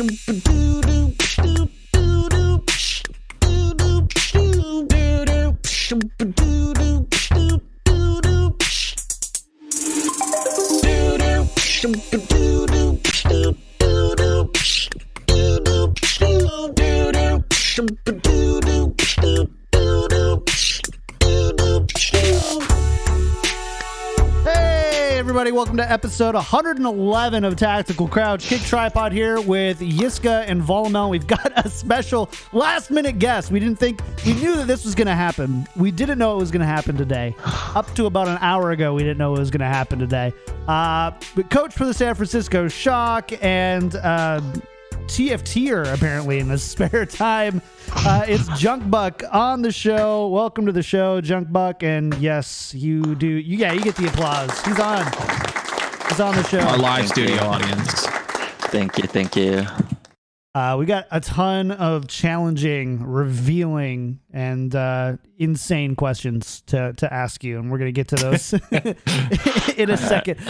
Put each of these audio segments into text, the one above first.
Hey, welcome to episode 111 of Tactical Crouch. Kick Tripod here with Yiska and Volamel. We've got a special last minute guest. We didn't think, we knew that this was going to happen. We didn't know it was going to happen today. Up to about an hour ago, we didn't know it was going to happen today. Uh, but coach for the San Francisco Shock and uh, TFTer apparently in his spare time. Uh, it's Junkbuck on the show. Welcome to the show, Junkbuck. And yes, you do. You, yeah, you get the applause. He's on. He's on the show. Our live Thank studio you. audience. Thank you, thank you. Uh, we got a ton of challenging, revealing, and uh, insane questions to, to ask you, and we're gonna get to those in a second.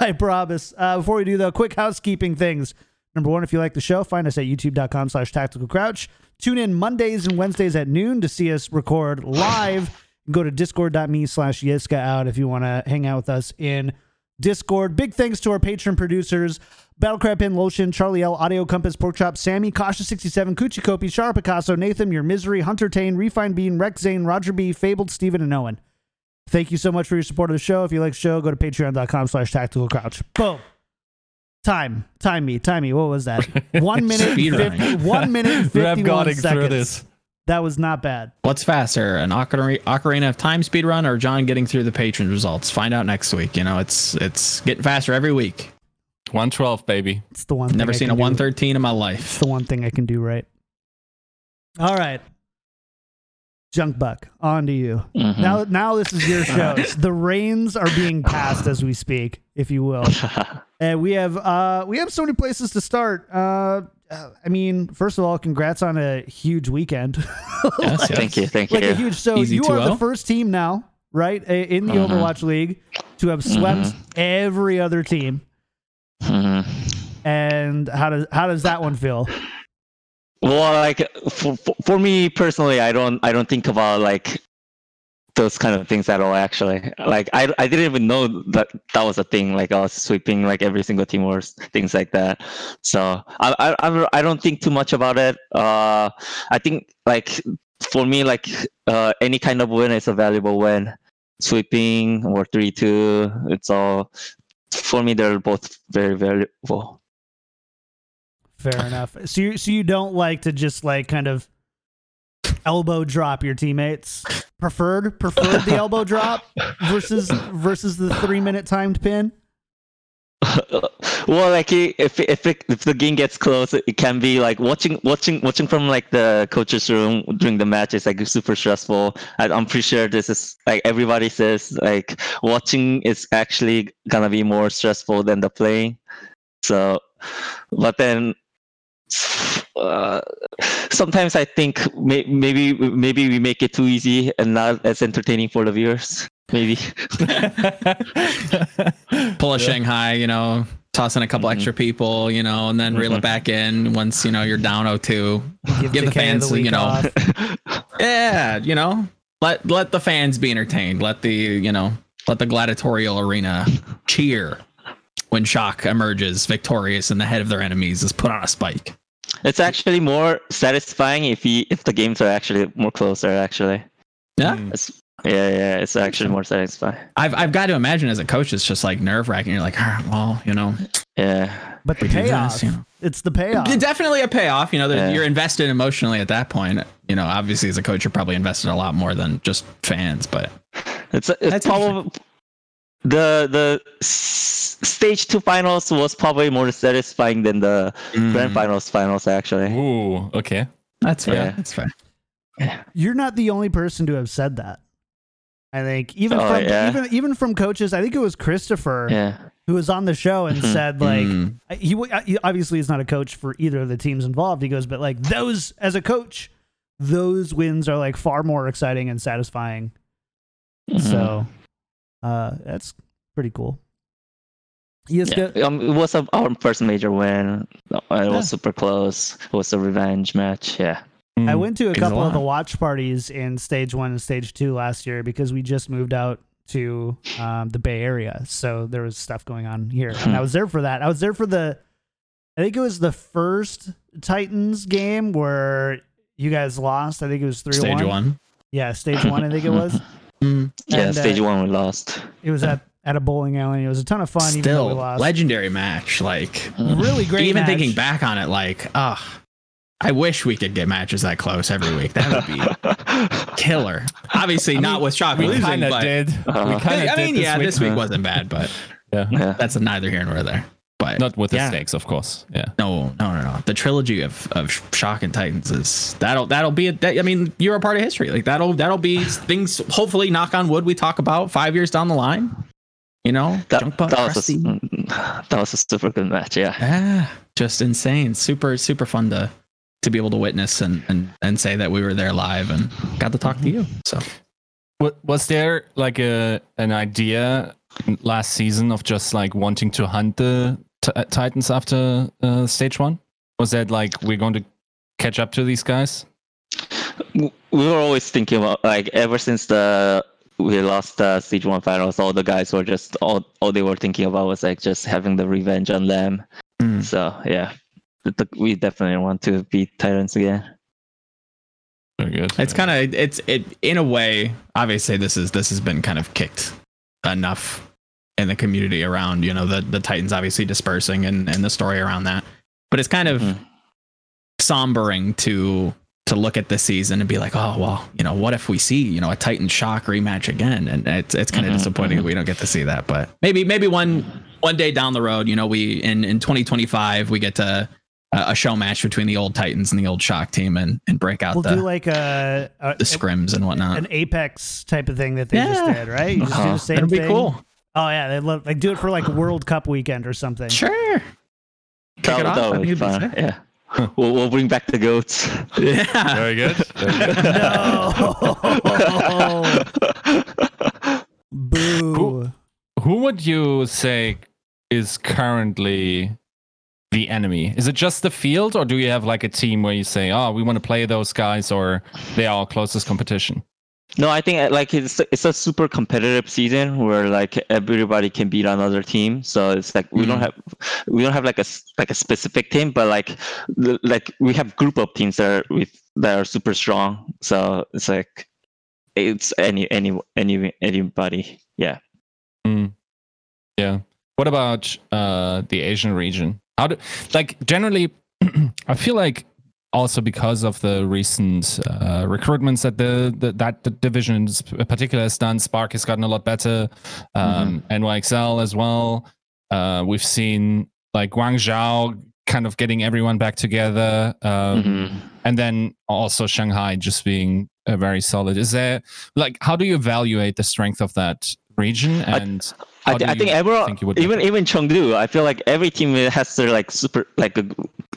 I promise. Uh, before we do though, quick housekeeping things. Number one, if you like the show, find us at youtube.com slash tactical crouch. Tune in Mondays and Wednesdays at noon to see us record live. Go to discord.me slash yiska out if you want to hang out with us in Discord. Big thanks to our patron producers Battlecrab Pin, Lotion, Charlie L, Audio Compass, Pork Chop, Sammy, Kasha67, Coochie Kopi, Shara Picasso, Nathan, Your Misery, Hunter Tane, Refine Bean, Rex Zane, Roger B, Fabled, Steven, and Owen. Thank you so much for your support of the show. If you like the show, go to patreon.com slash tactical crouch. Boom. Time. Time me. Time me. What was that? One minute, Speed 50, running. one minute, 51 Revgodding seconds. through this. That was not bad. What's faster, an Ocarina, Ocarina of Time speed run or John getting through the patron results? Find out next week. You know, it's it's getting faster every week. 112, baby. It's the one thing Never I seen a can do. 113 in my It's life. the one thing I can do right. All right. Junkbuck, on to you. Mhm. Now, now this is your show. the reins are being passed as we speak, if you will. And we have uh we have so many places to start. Uh, I mean, first of all, congrats on a huge weekend. Yes. thank you, thank you. like a huge. So Easy you are the 2-0. first team now, right, in the Mhm. Overwatch League to have swept Mhm. every other team. Mhm. And how does how does that one feel? Well, like for, for me personally, I don't I don't think about like those kind of things at all. Actually, like I I didn't even know that that was a thing. Like I was sweeping like every single team or things like that. So I I I don't think too much about it. Uh, I think like for me like uh any kind of win is a valuable win. Sweeping or three two, it's all for me. They're both very valuable. Fair enough. So you so you don't like to just like kind of elbow drop your teammates. Preferred preferred the elbow drop versus versus the three minute timed pin. well like if if it, if the game gets close it can be like watching watching watching from like the coach's room during the match is like super stressful I, i'm pretty sure this is like everybody says like watching is actually gonna be more stressful than the playing so but then uh, sometimes i think may, maybe maybe we make it too easy and not as entertaining for the viewers maybe Pull a Shanghai, you know, toss in a couple Mhm. extra people, you know, and then reel it Mhm. back in once, you know, you're down 0-2. Give the Decay of fans, week you know, off. Yeah, you know, let let the fans be entertained. Let the you know let the gladiatorial arena cheer when Shock emerges victorious and the head of their enemies is put on a spike. It's actually more satisfying if you if the games are actually more closer. Actually, Yeah, Mm. it's, yeah, yeah, it's actually more satisfying. I've I've got to imagine as a coach, it's just like nerve wracking. You're like, "Ah, well, you know, Yeah, But the payoff. this, you know. It's the payoff. Definitely a payoff. You know, Yeah. you're invested emotionally at that point. You know, obviously as a coach, you're probably invested a lot more than just fans. But it's it's That's probably the the stage two finals was probably more satisfying than the grand Mm, finals finals. Actually, Ooh, okay. that's fair. Yeah. That's fair. You're not the only person to have said that. I think even Oh, from yeah? even even from coaches. I think it was Christopher yeah, who was on the show and Mhm. said like Mm. he, he obviously is not a coach for either of the teams involved. He goes, but like those as a coach, those wins are like far more exciting and satisfying. Mhm. So uh, that's pretty cool. You just Yeah. go- Um, it was a, our first major win. It was Yeah. super close. It was a revenge match. Yeah. I Mm. went to a Means a couple of the watch parties in stage one and stage two last year because we just moved out to um, the Bay Area. So there was stuff going on here. And I was there for that. I was there for the, I think it was the first Titans game where you guys lost. I think it was 3 Stage 1. one. Yeah, stage one, I think it was. Mm, Yeah. And, uh, stage one we lost. It was at, at a bowling alley. It was a ton of fun, even we Still, lost. legendary match. Like really great. even match. thinking back on it, like, ah, I wish we could get matches that close every week. That would be killer. Obviously, I not mean, with Shock we kind of but did. Uh-huh. we kind of I did mean, this yeah, week. this week wasn't bad, but Yeah. Yeah. that's neither here nor there. But Not with the Yeah. stakes, of course. Yeah. No, no, no, no. The trilogy of, of Shock and Titans is that'll that'll be a, that, I mean, you're a part of history. Like that'll that'll be things. Hopefully, knock on wood, we talk about five years down the line. You know, That, Junk that was a, that was a super good match. Yeah. Ah, just insane. Super super fun to to be able to witness and and and say that we were there live and got to talk to you. So Wa- Was there like a an idea last season of just like wanting to hunt the t- uh, Titans after uh, stage one? Was that like we're going to catch up to these guys? we were always thinking about like ever since the we lost the stage one finals, all the guys were just all all they were thinking about was like just having the revenge on them. Mm. So yeah, Th- th- we definitely want to beat Titans again. Very good. it's kind of it's it in a way. Obviously, this is this has been kind of kicked enough in the community around you know the the Titans obviously dispersing and and the story around that. But it's kind of Mhm. sombering to to look at this season and be like, oh well, you know, what if we see you know a Titan Shock rematch again? And it's it's kind of Mhm, disappointing mhm. we don't get to see that. But maybe maybe one one day down the road, you know, we in in 2025 we get to uh, a show match between the old Titans and the old Shock team and and break out We'll the do like a, a the scrims and whatnot. an Apex type of thing that they just did, right? You just do Uh-huh. the same That'd be thing. cool. Oh yeah, they love like do it for like World Cup weekend or something. Sure. Kick it off. that would be fun. Yeah. We'll, we'll bring back the goats. Yeah. very good. Very good. No. Boo. Who would you say is currently the enemy? Is it just the field, or do you have like a team where you say, "Oh, we want to play those guys," or they are our closest competition? No, I think uh, like it's it's a super competitive season where like everybody can beat another team. So it's like we don't Mhm. have we don't have like a like a specific team, but like like we have group of teams that are with that are super strong. So it's like it's any any any anybody. Yeah. Mm. Yeah. What about uh, the Asian region? How do like generally? I feel like also because of the recent uh, recruitments that the, the that division in particular has done, Spark has gotten a lot better. Um, NYXL as well. Uh, we've seen like Guangzhou kind of getting everyone back together. Um, Mhm. and then also Shanghai just being uh, very solid. Is there like how do you evaluate the strength of that region? And I, how th- I think everyone, think even even Chengdu, I feel like every team has their like super like a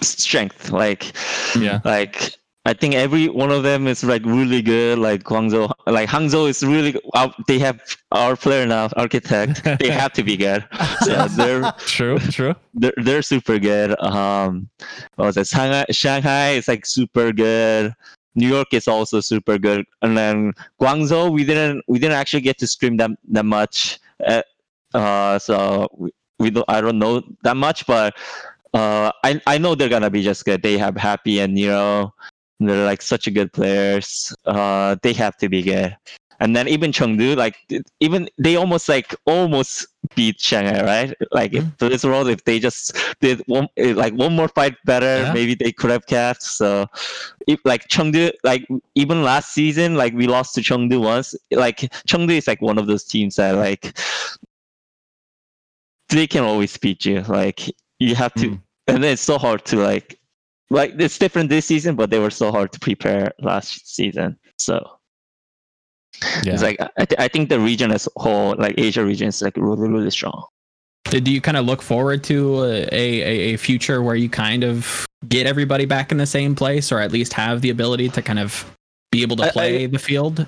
strength. Like yeah, like I think every one of them is like really good. Like Guangzhou, like Hangzhou is really. Uh, they have our player now, Architect. They have to be good. So they're true, true. they're, they're super good. Um, what was it? Shanghai, Shanghai is like super good. New York is also super good, and then Guangzhou we didn't we didn't actually get to stream them that much. Uh, uh, so we, we don't I don't know that much, but uh, I I know they're gonna be just good. They have Happy and Nero. They're like such a good players. Uh, they have to be good. And then even Chengdu, like even they almost like almost beat Shanghai, right? Like if for this world, if they just did one eh, like one more fight better, Yeah. maybe they could have kept. So, if like Chengdu, like even last season, like we lost to Chengdu once. Like Chengdu is like one of those teams that like they can always beat you. Like you have to, Mm. and then it's so hard to like like it's different this season, but they were so hard to prepare last season. So. Yeah. It's like I, th- I think the region as a whole, like Asia region, is like really really strong. Do you kind of look forward to a, a, a future where you kind of get everybody back in the same place, or at least have the ability to kind of be able I- to I- play the field?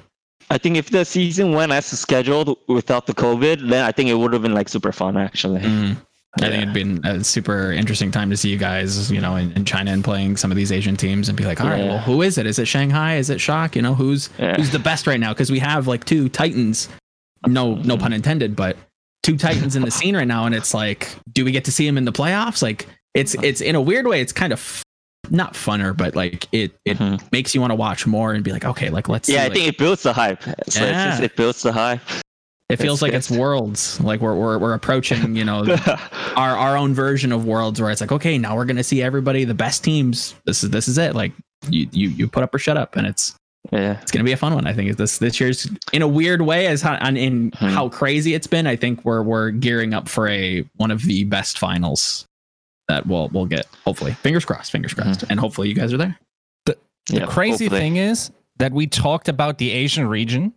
I think if the season went as scheduled without the COVID, then I think it would have been like super fun actually. Mm. I think it'd been a super interesting time to see you guys, you know, in, in China and playing some of these Asian teams and be like, all right, Yeah. well, who is it? Is it Shanghai? Is it Shock? You know, who's Yeah. who's the best right now? Because we have like two Titans, no no pun intended, but two Titans in the scene right now, and it's like, do we get to see them in the playoffs? Like, it's it's in a weird way, it's kind of not funner, but like it it Mhm. makes you want to watch more and be like, okay, like let's. see, Yeah, I like, think it builds the hype. So Yeah. just, it builds the hype. it feels it's- like it's it's- worlds. Like we're we're we're approaching, you know, our our own version of worlds where it's like okay now we're gonna see everybody the best teams this is this is it like you you, you put up or shut up and it's yeah. it's gonna be a fun one i think this this year's in a weird way as how and in Hmm. how crazy it's been i think we're we're gearing up for a one of the best finals that we'll we'll get hopefully fingers crossed fingers crossed and hopefully you guys are there The Yeah, crazy hopefully. thing is that we talked about the Asian region,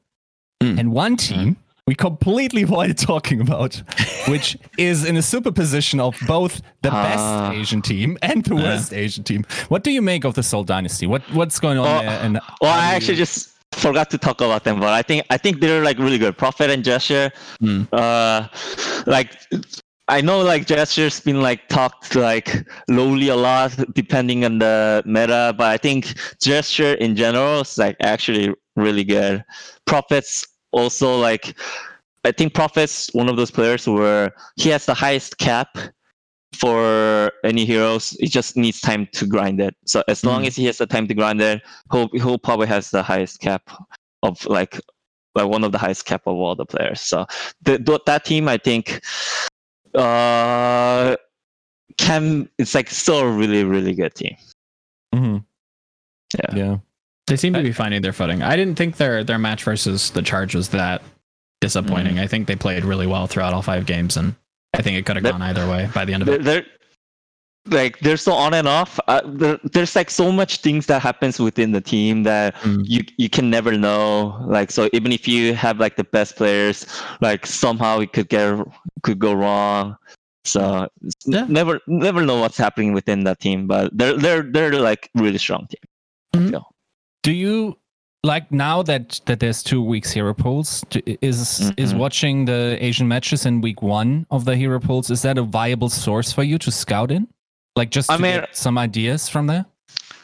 Mm. and one team we completely avoided talking about, which is in a superposition of both the Ah. best Asian team and the Yeah. worst Asian team. What do you make of the Seoul Dynasty? What what's going on Oh, there? And Well, I actually you- just forgot to talk about them, but I think I think they're like really good. Profit and Gesture, Hmm. uh, like I know like Gesture's been like talked like lowly a lot depending on the meta, but I think Gesture in general is like actually really good. Profit's also like I think Profit's one of those players where he has the highest cap for any heroes. He just needs time to grind it. So as long Mhm. as he has the time to grind it, he'll he'll probably has the highest cap of like like one of the highest cap of all the players. So the, th- that team, I think, uh, can it's like still a really really good team. Mm-hmm. Yeah. yeah. they seem to be finding their footing i didn't think their their match versus the charge was that disappointing i think they played really well throughout all five games and i think it could have gone either way by the end of it they're like they're so on and off. Uh, there, there's like so much things that happens within the team that Mm. you you can never know. Like so, even if you have like the best players, like somehow it could get could go wrong. So Yeah. never never know what's happening within that team. But they're they're they're like really strong team. I Mhm. Do you like now that that there's two weeks hero pools? do- Is is Mhm. watching the Asian matches in week one of the hero pools? Is that a viable source for you to scout in? Like just I mean- get some ideas from there.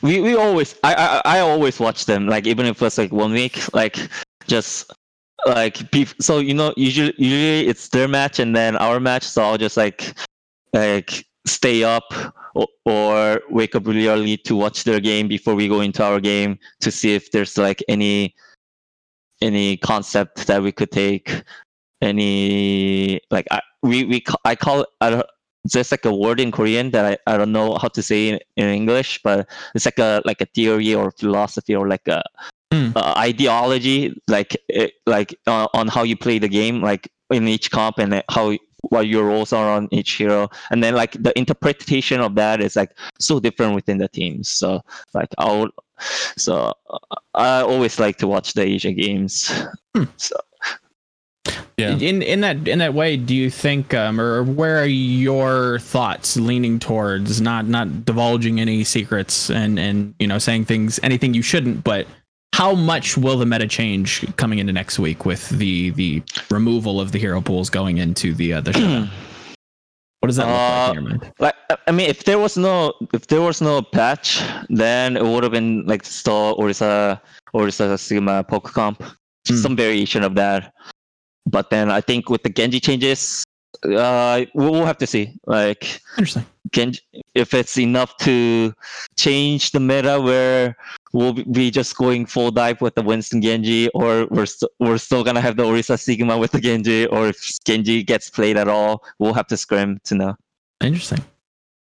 we we always I, I I always watch them like even if it's like one week like just like bef- so you know usually usually it's their match and then our match so I'll just like like stay up or, or wake up really early to watch their game before we go into our game to see if there's like any any concept that we could take any like I, we we I call it I don't, there's like a word in Korean that I, I don't know how to say in, in English, but it's like a like a theory or philosophy or like a, Hmm. uh, ideology, like it, like uh, on how you play the game, like in each comp and how what your roles are on each hero, and then like the interpretation of that is like so different within the teams. So like I'll so uh, I always like to watch the Asia games. Hmm. So Yeah. in in that in that way do you think um, or where are your thoughts leaning towards not not divulging any secrets and and you know saying things anything you shouldn't but how much will the meta change coming into next week with the the removal of the hero pools going into the uh, the showdown? what does that look like in your mind like I- I mean, if there was no if there was no patch, then it would have been like still Orisa Orisa Sigma Poke Comp, Hmm. some variation of that. But then I think with the Genji changes, uh, we'll have to see. Like interesting Genji, if it's enough to change the meta where we'll be- be just going full dive with the Winston Genji, or we're st- we're still gonna have the Orisa Sigma with the Genji, or if Genji gets played at all, we'll have to scrim to know. interesting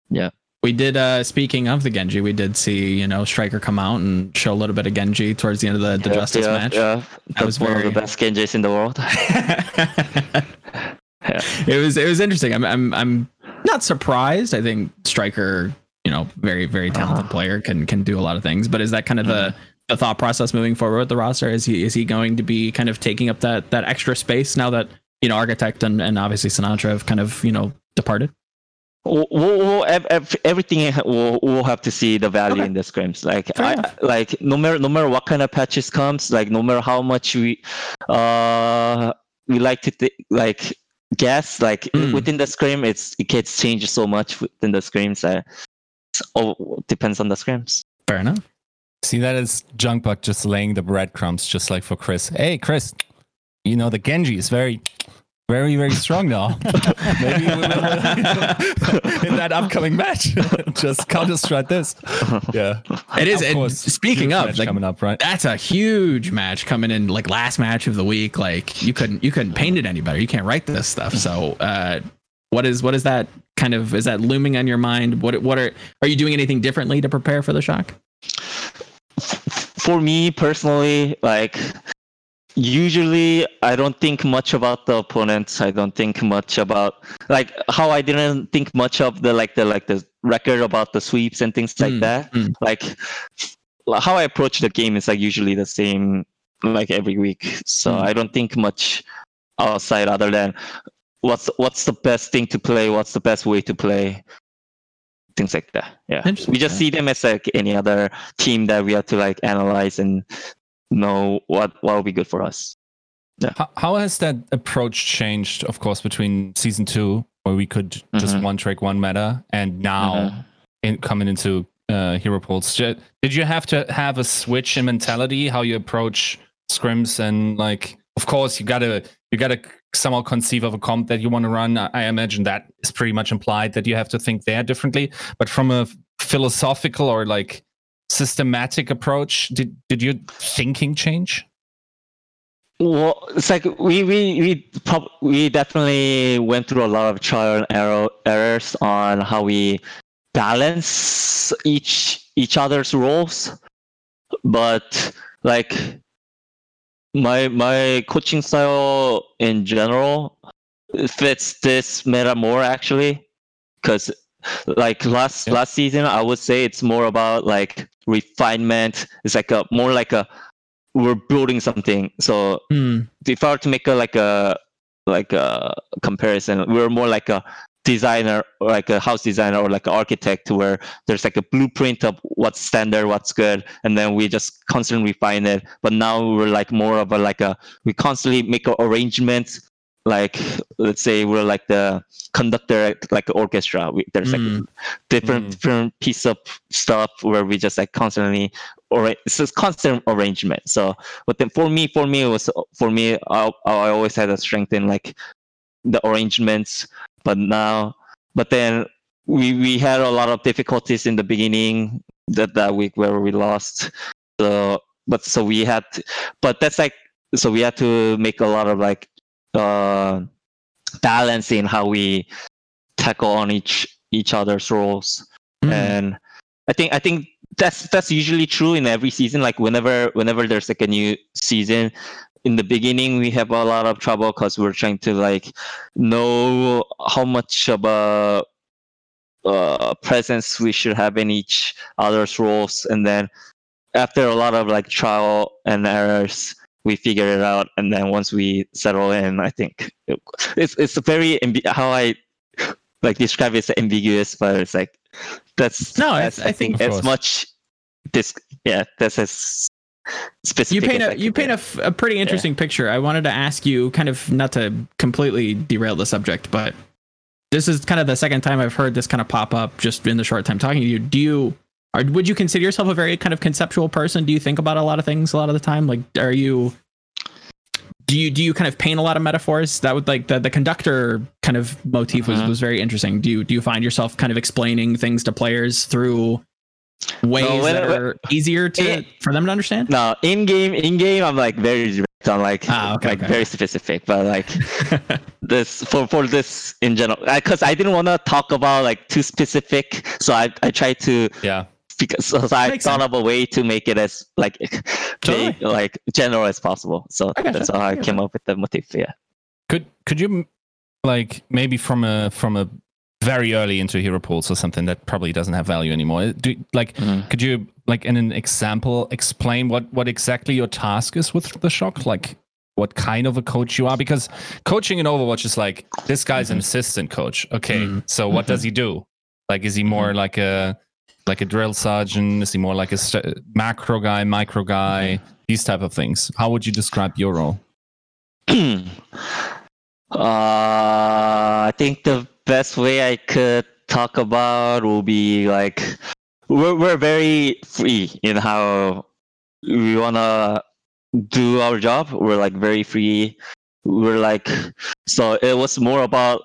Yeah. We did uh speaking of the genji we did see you know striker come out and show a little bit of genji towards the end of the, the Yeah, justice yeah, match Yeah, that's was one very- of the best Genjis in the world. it was it was interesting. I'm I'm I'm not surprised. I think Striker, you know, very very talented Uh-huh. player can can do a lot of things. But is that kind of the the thought process moving forward with the roster? Is he is he going to be kind of taking up that that extra space now that you know Architect and, and obviously Sinatra have kind of you know departed? We'll, we'll, we'll- ev- ev- everything we'll, we'll have to see the value Okay. in the scrims. Like I, like no matter no matter what kind of patches comes, like no matter how much we uh we like to th- like guess. Like Mm. within the scrim, it's it gets changed so much within the scrims it's all depends on the scrims. Fair enough. See, that is Junkbuck just laying the breadcrumbs, just like for Chris. Hey, Chris, you know the Genji is very, very, very strong now. Maybe we will in that upcoming match. just counter strike this. Yeah, It is. Of and course, speaking of, like, coming up, right? that's a huge match coming in, like last match of the week. Like you couldn't you couldn't paint it any better. You can't write this stuff. So, uh, what is what is that kind of is that looming on your mind? What what are are you doing anything differently to prepare for the shock? For me personally, like usually I don't think much about the opponents. I don't think much about like how I didn't think much of the like the like the record about the sweeps and things like Mm, that. mm. Like how I approach the game is like usually the same like every week. So Mm. I don't think much outside other than what's what's the best thing to play, what's the best way to play. Things like that. Yeah. We just see them as like any other team that we have to like analyze and know what what will be good for us. How, how has that approach changed, of course, between season two, where we could just Mhm. one trick, one meta, and now Mhm. in, coming into uh, Hero? Ju- Did you have to have a switch in mentality, how you approach scrims, and like, of course, you gotta you gotta somehow conceive of a comp that you want to run. I imagine that is pretty much implied that you have to think there differently. But from a philosophical or like systematic approach, did did your thinking change? Well, it's like we we we prob- we definitely went through a lot of trial and error errors on how we balance each each other's roles, but like my my coaching style in general fits this meta more actually, because like last Yeah. last season I would say it's more about like refinement. It's like a more like a we're building something. So Hmm. if I were to make a like a like a comparison, we're more like a designer like a house designer or like an architect where there's like a blueprint of what's standard, what's good, and then we just constantly refine it. But now we're like more of a like a we constantly make arrangements. Like let's say we're like the conductor like an orchestra. We, there's like Mm. different Mm. different piece of stuff where we just like constantly or it's just constant arrangement. So but then for me for me it was for me I, I always had a strength in like the arrangements but now but then we we had a lot of difficulties in the beginning that that week where we lost so but so we had to, but that's like so we had to make a lot of like uh balancing how we tackle on each each other's roles. Hmm. and i think i think that's that's usually true in every season. Like whenever whenever there's like a new season in the beginning we have a lot of trouble because we're trying to like know how much of a uh, presence we should have in each other's roles. And then after a lot of like trial and errors we figure it out and then once we settle in i think it's it's a very how i like describe it as ambiguous but it's like that's No, I- that's, I think- Of as much this yeah that's as specific you paint I a you paint a, a pretty interesting picture. I wanted to ask you, kind of not to completely derail the subject, but this is kind of the second time I've heard this kind of pop up just in the short time talking to you. Do you or would you consider yourself a very kind of conceptual person? Do you think about a lot of things a lot of the time? Like, are you do you do you kind of paint a lot of metaphors? That would like the the conductor kind of motif was Mhm. was very interesting. Do you do you find yourself kind of explaining things to players through ways when- that are easier to for them to understand? no in game in game i'm like very direct on like Ah, okay, like okay. very specific but like this for for this in general because I, didn't want to talk about like too specific so i i tried to Yeah. because so I Makes thought sense. of a way to make it as like Totally. vague, like general as possible. So I gotcha. that's how I I gotcha. came up with the motif. Yeah. Could could you like maybe from a from a very early into Hero Pools or something that probably doesn't have value anymore? Do like Mhm. could you like in an example explain what what exactly your task is with the shock? Like what kind of a coach you are? Because coaching in Overwatch is like this guy's an Mhm. assistant coach. Okay, Mhm. so what does he do? Like is he more like a like a drill sergeant? Is he more like a st- macro guy, micro guy? These type of things. How would you describe your role? Uh, I think the best way I could talk about will be like we're we're very free in how we wanna do our job. We're like very free. We're like so it was more about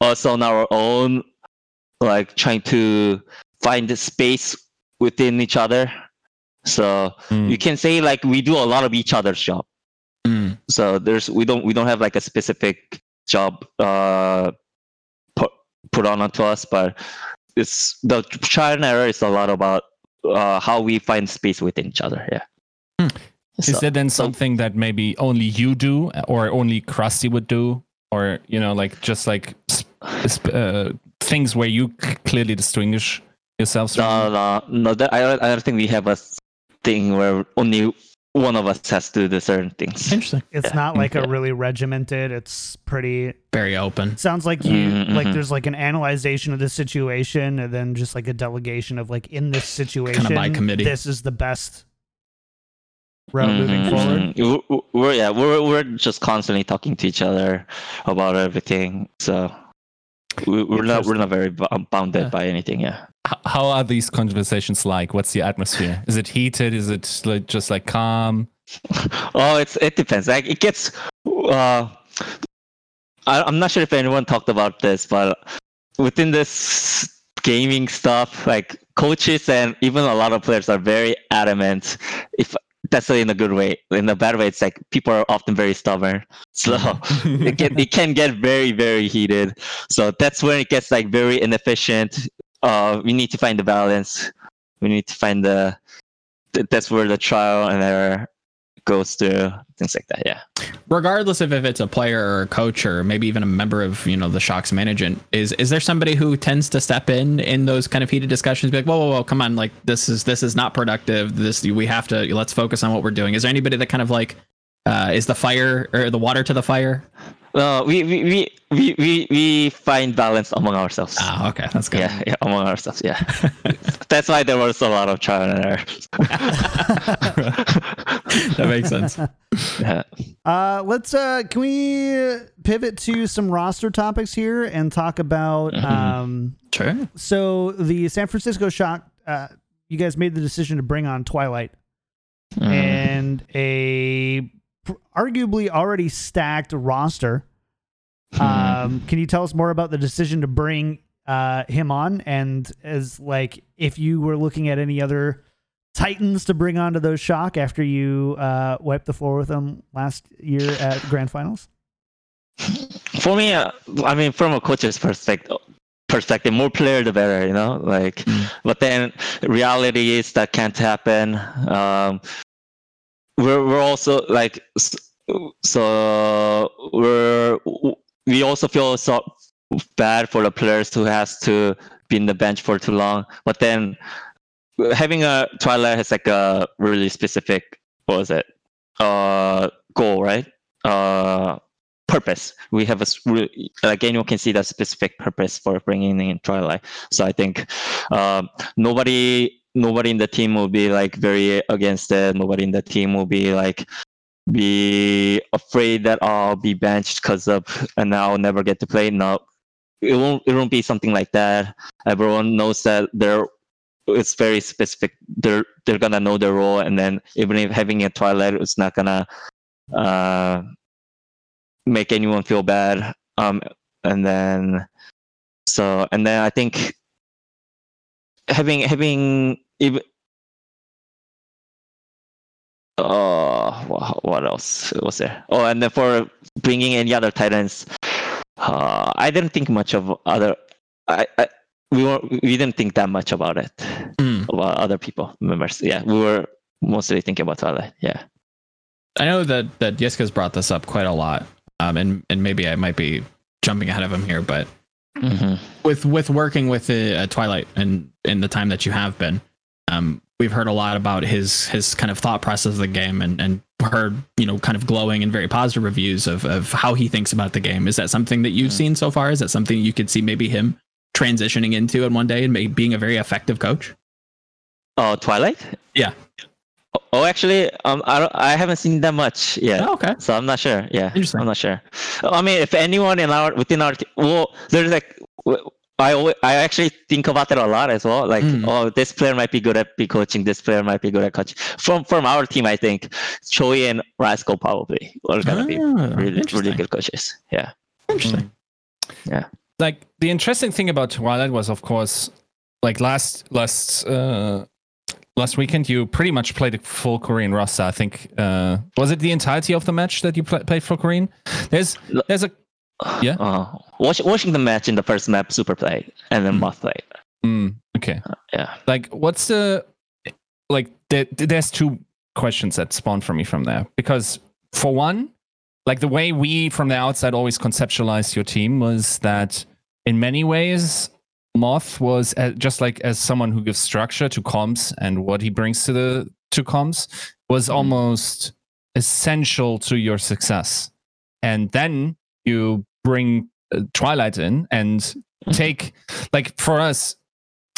us on our own, like trying to find the space within each other. So Mm. you can say like we do a lot of each other's job Mm. so there's we don't we don't have like a specific job uh put put on onto us but it's the trial and error is a lot about uh how we find space within each other yeah Hmm. So- Is that then so- something that maybe only you do, or only Crusty would do, or you know, like just like uh, things where you clearly distinguish yourselves no from? no no that, I, don't, I don't think we have a thing where only one of us has to do certain things Interesting. It's Yeah. not like a really regimented. It's pretty. Very open. Sounds like you Mhm, like mhm. there's like an analyzation of the situation, and then just like a delegation of like in this situation, kind of by committee. this is the best route moving Mhm, forward. mhm. We're- We're, we're yeah we're we're just constantly talking to each other about everything so we, we're not we're not very bounded Yeah. by anything yeah How are these conversations like? What's the atmosphere? Is it heated? Is it like just like calm? oh it's it depends like it gets uh I, i'm not sure if anyone talked about this but within this gaming stuff like coaches and even a lot of players are very adamant if that's in a good way in a bad way. It's like people are often very stubborn. So it can it can get very very heated. So that's when it gets like very inefficient. Uh we need to find the balance. We need to find the that's where the trial and error goes to things like that yeah. Regardless of if it's a player or a coach or maybe even a member of you know the shocks management is is there somebody who tends to step in in those kind of heated discussions? Be like whoa whoa whoa come on like this is this is not productive. This we have to let's focus on what we're doing. Is there anybody that kind of like uh, is the fire or the water to the fire uh, we, we, we, we, we, we find balance among ourselves ah okay that's good yeah, yeah among ourselves yeah that's why there was a lot of trial and error that makes sense yeah. Uh, let's uh, can we pivot to some roster topics here and talk about Mhm. um. sure So the San Francisco Shock, uh, you guys made the decision to bring on Twilight Mm. and a pr- arguably already stacked roster. Hmm. Um, can you tell us more about the decision to bring uh, him on and as like if you were looking at any other Titans to bring onto those shock after you uh, wiped the floor with them last year at grand finals? for me uh, i mean from a coach's perspective perspective more player the better you know like Mm. but then reality is that can't happen um we're, we're also like so we're we also feel so bad for the players who has to be in the bench for too long. But then having a twilight has like a really specific what was it? Uh goal right? Uh purpose. We have a like anyone can see that specific purpose for bringing in twilight. So i think um nobody nobody in the team will be like very against it. Nobody in the team will be like be afraid that i'll be benched because of and i'll never get to play. No. It won't it won't be something like that. Everyone knows that they're it's very specific. They're they're gonna know their role and then even if having a twilight it's not gonna uh make anyone feel bad. Um and then so and then i think having having even uh wha- what else was there oh and then for bringing any other titans uh i didn't think much of other i, I we were we didn't think that much about it Mm. about other people members yeah we were mostly thinking about Twilight. yeah I know that that Yiska's brought this up quite a lot, um, and and maybe I might be jumping ahead of him here, but with with working with uh, Twilight and in the time that you have been, um, we've heard a lot about his his kind of thought process of the game, and and heard you know kind of glowing and very positive reviews of of how he thinks about the game. Is that something that you've Mhm. seen so far? Is that something you could see maybe him transitioning into in one day and being a very effective coach? Oh, Twilight? Yeah. Oh, oh, actually, um, I don't, I haven't seen that much yet. Oh, okay. So I'm not sure. Yeah, Interesting. I'm not sure. I mean, if anyone in our within our well, there's like, I always, I actually think about that a lot as well. Like, Mm. oh, this player might be good at be coaching. This player might be good at coaching. From from our team, I think Choi and Rascal probably are gonna be Ah, really really good coaches. Yeah. Interesting. Yeah. Like the interesting thing about Twilight was, of course, like last last uh, last weekend, you pretty much played a full Korean roster. I think uh, was it the entirety of the match that you pla played for Korean? There's there's a Yeah? Uh, watch, watching the match in the first map, super play, and then Mm. moth play. mm, okay. Yeah. Like, what's the like? There, there's two questions that spawn for me from there because for one, like the way we from the outside always conceptualized your team was that in many ways moth was uh, just like as someone who gives structure to comms and what he brings to the to comms was Mhm. almost essential to your success and then you bring uh, twilight in and Mhm. take like for us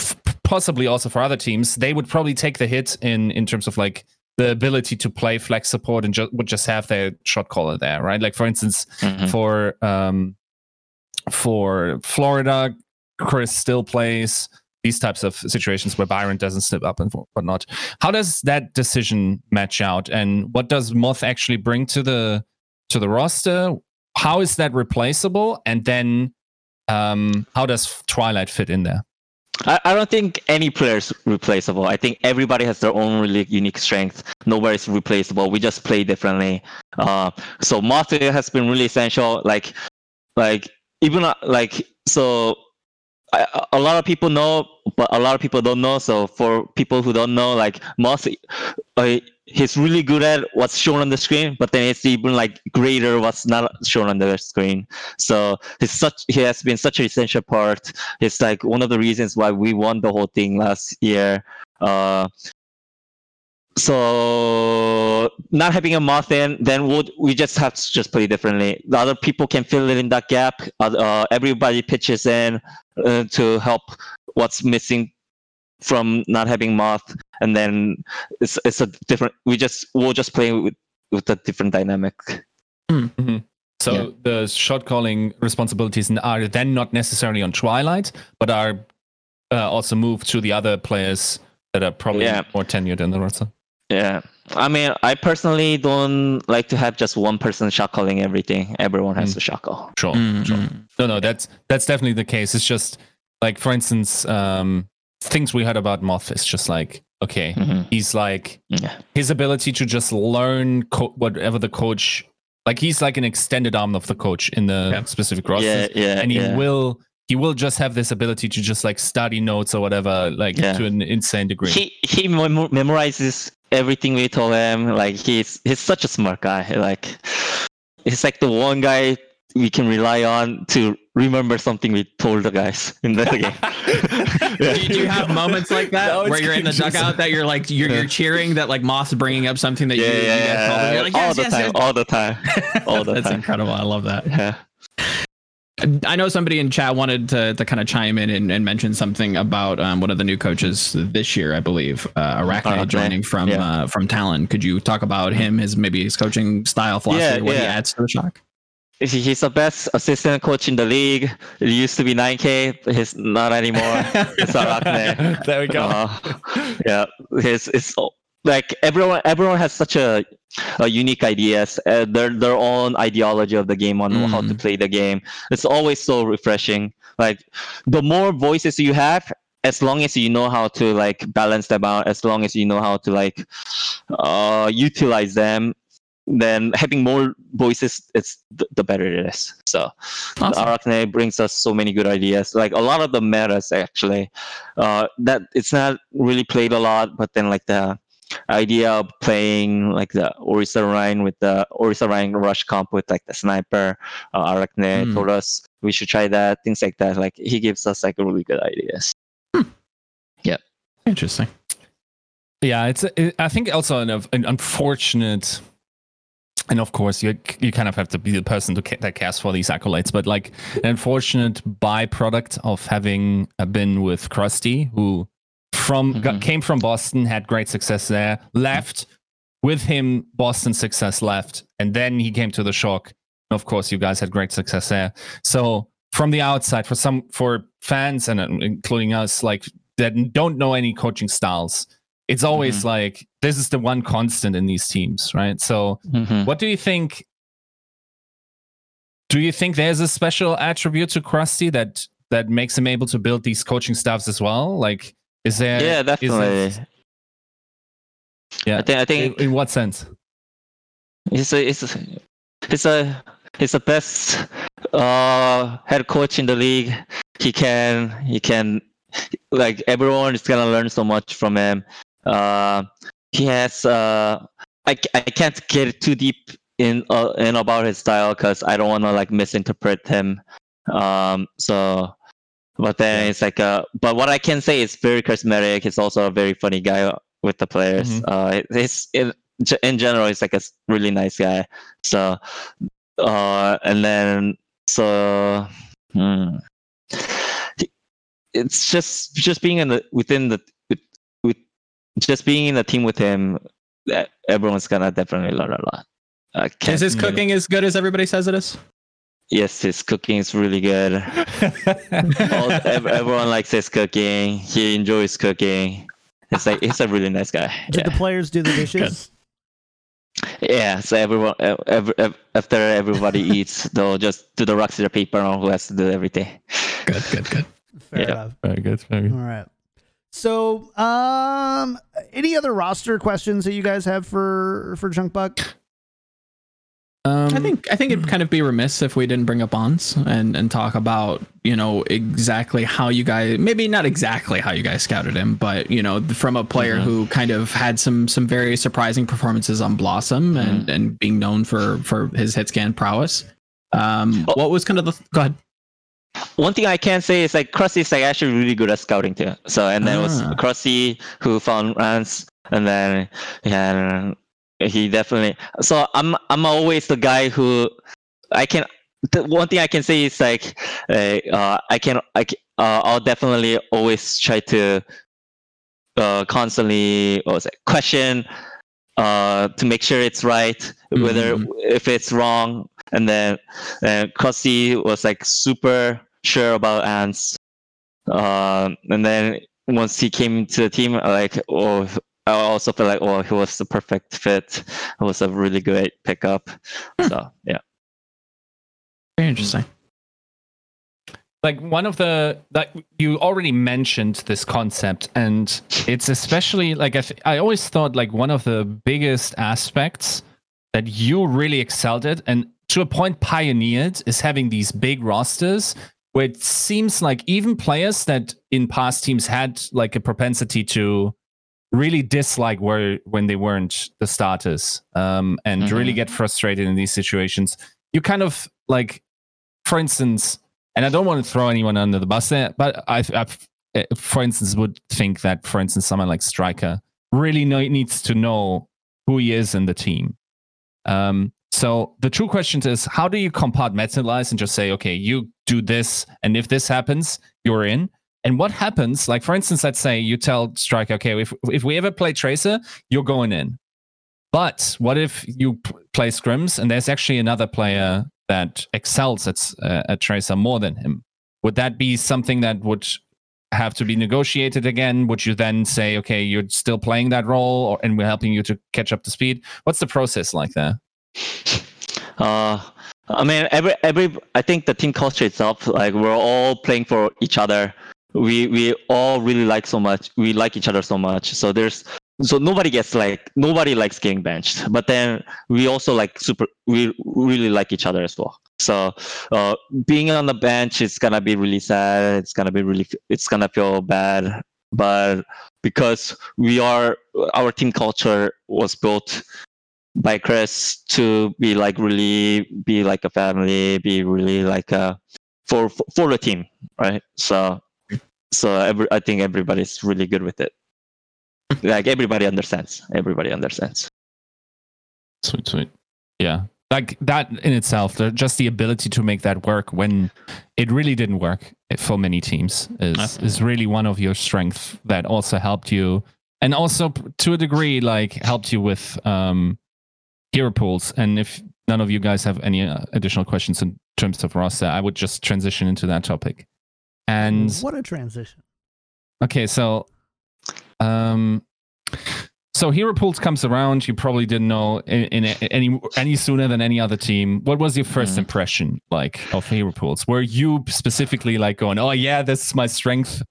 f- possibly also for other teams they would probably take the hit in in terms of like the ability to play flex support and ju- would just have their shot caller there right like for instance Mhm. for um for Florida, Chris still plays these types of situations where Byron doesn't slip up and whatnot. How does that decision match out, and what does Moth actually bring to the to the roster? How is that replaceable? And then, um, how does Twilight fit in there? I, don't think any player is replaceable. I think everybody has their own really unique strength. Nobody is replaceable. We just play differently. Uh, so Moth has been really essential. Like, like even uh, like so. I, a lot of people know, but a lot of people don't know. So for people who don't know, like Moth, uh, he's really good at what's shown on the screen, but then it's even like greater what's not shown on the screen. So he's such he has been such an essential part it's like one of the reasons why we won the whole thing last year. Uh, so not having a moth in, then we'll, we just have to just play differently. The other people can fill it in that gap. Uh, uh, everybody pitches in uh, to help what's missing from not having moth, and then it's it's a different. We just we'll just play with with a different dynamic. So Yeah. the shot calling responsibilities are then not necessarily on Twilight, but are uh, also moved to the other players that are probably Yeah. more tenured in the roster. Yeah. I mean, I personally don't like to have just one person shot calling everything. Everyone has Mm. to shot call. Sure, Mm, sure. mm. No, no, that's that's definitely the case. It's just like, for instance, um, things we heard about Moth is just like, okay, Mhm. he's like Yeah. his ability to just learn co- whatever the coach, like he's like an extended arm of the coach in the Yeah. specific roster, Yeah, yeah, and he yeah. will he will just have this ability to just like study notes or whatever, like Yeah. to an insane degree. He he memorizes everything we told him. Like he's he's such a smart guy. Like he's like the one guy we can rely on to remember something we told the guys in the game. Do, do you have moments like that No, where you're in the confusing. dugout that you're like you're, you're cheering that like Moth's bringing up something that you, Yeah, you yeah, guys told him? yeah. You're all the yes, time, yes. all the time, all the That's time. incredible. I love that. Yeah. I know somebody in chat wanted to, to kind of chime in and, and mention something about um, one of the new coaches this year, I believe, uh, Arachne Arachne, joining from yeah. uh, from Talon. Could you talk about him, his maybe his coaching style, philosophy, Yeah, what he yeah. adds to the shock? He's the best assistant coach in the league. It used to be 9K, but he's not anymore. it's Arachne. there we go. Uh, yeah, it's it's like everyone everyone has such a, a unique ideas, uh, their their own ideology of the game on how to Mm. play the game. It's always so refreshing. Like the more voices you have, as long as you know how to like balance them out, as long as you know how to like uh, utilize them, then having more voices, it's the, the better it is. So Awesome. Arachne brings us so many good ideas. Like a lot of the metas actually, uh, that it's not really played a lot, but then like the idea of playing like the Orisa Rhine with the Orisa Rhine rush comp with like the sniper, uh, Arachne Hmm. told us we should try that, things like that. Like he gives us like really good ideas. Yeah. Interesting. Yeah, it's. It, I think also an, an unfortunate, and of course you you kind of have to be the person to ca- that cares for these accolades, but like an unfortunate byproduct of having uh, been with Krusty, who from got, Mhm. came from Boston, had great success there, left, with him, Boston success left, and then he came to the shock. Of course, you guys had great success there. So from the outside, for some for fans and including us, like that don't know any coaching styles, it's always Mm-hmm. like this is the one constant in these teams, right? So Mhm. what do you think? Do you think there's a special attribute to Crusty that that makes him able to build these coaching staffs as well? Like, is there? Yeah, definitely. it- yeah. I think I think in, in what sense? It's a, it's a, it's a, it's the best uh, head coach in the league. He can, he can, like everyone is gonna learn so much from him. Uh, he has, uh, I, I can't get too deep in uh, in about his style because I don't want to like misinterpret him. Um, so, but then it's like, uh, but what I can say is very charismatic. He's also a very funny guy with the players. Mhm. Uh, he's in, in general, he's like a really nice guy. So, uh, and then so, hmm. It's just just being in the within the with, with just being in the team with him. That everyone's gonna definitely learn a lot. Is his cooking as good as everybody says it is? Yes, his cooking is really good. All, everyone likes his cooking. He enjoys cooking. It's like he's a really nice guy. Did the players do the dishes? yeah so everyone, ev- ev- ev- after everybody eats, they'll just do the rocks to the paper on who has to do everything. Good, good, good. Fair Yeah. enough. very good. Very All right. So, um, any other roster questions that you guys have for for Junkbuck? Um, I think I think it'd kind of be remiss if we didn't bring up Bonds and and talk about you know exactly how you guys maybe not exactly how you guys scouted him, but you know from a player who kind of had some some very surprising performances on Blossom and and being known for for his hit scan prowess. Um, Oh. what was kind of the go ahead? One thing I can say is like Crusty is like actually really good at scouting too. So and then it was Ah. Crusty who found Rance, and then yeah, he definitely. So I'm I'm always the guy who I can. The one thing I can say is like uh, uh, I can I can, uh, I'll definitely always try to uh, constantly what was it, question uh, to make sure it's right, whether Mhm. if it's wrong, and then uh, Crusty was like super sure about ants. Um, and then once he came to the team, like oh, I also feel like oh, he was the perfect fit. It was a really great pickup. Hmm. So yeah, Very interesting. like one of the like you already mentioned this concept and it's especially like I, th- I always thought like one of the biggest aspects that you really excelled at and to a point pioneered is having these big rosters where it seems like even players that in past teams had like a propensity to really dislike where when they weren't the starters um, and Mhm. really get frustrated in these situations you kind of like for instance and I don't want to throw anyone under the bus there, but I, I for instance, would think that, for instance, someone like Striker really know, needs to know who he is in the team. Um, so the true question is, how do you compartmentalize and just say, okay, you do this, and if this happens, you're in. And what happens? Like, for instance, let's say you tell Striker, okay, if if we ever play Tracer, you're going in. But what if you p- play scrims and there's actually another player that excels at, uh, at Tracer more than him? Would that be something that would have to be negotiated again? Would you then say, okay, you're still playing that role or, and we're helping you to catch up to speed? What's the process like there? uh, I mean every every I think the team culture itself, like we're all playing for each other. We we all really like so much. We like each other so much. So there's so nobody gets like nobody likes getting benched but then we also like super we really like each other as well so uh, being on the bench is gonna be really sad it's gonna be really it's gonna feel bad but because we are our team culture was built by chris to be like really be like a family be really like a for for, for the team right so so every, i think everybody's really good with it like everybody understands everybody understands Sweet, sweet. Yeah. Like that in itself, just the ability to make that work when it really didn't work for many teams is, is really one of your strengths that also helped you and also to a degree like helped you with um hero pools. And if none of you guys have any uh, additional questions in terms of roster, I would just transition into that topic. And what a transition. Okay, so um so Hero Pools comes around. You probably didn't know in, in any any sooner than any other team. What was your first Mhm. impression like of Hero Pools? Were you specifically like going, "Oh yeah, this is my strength,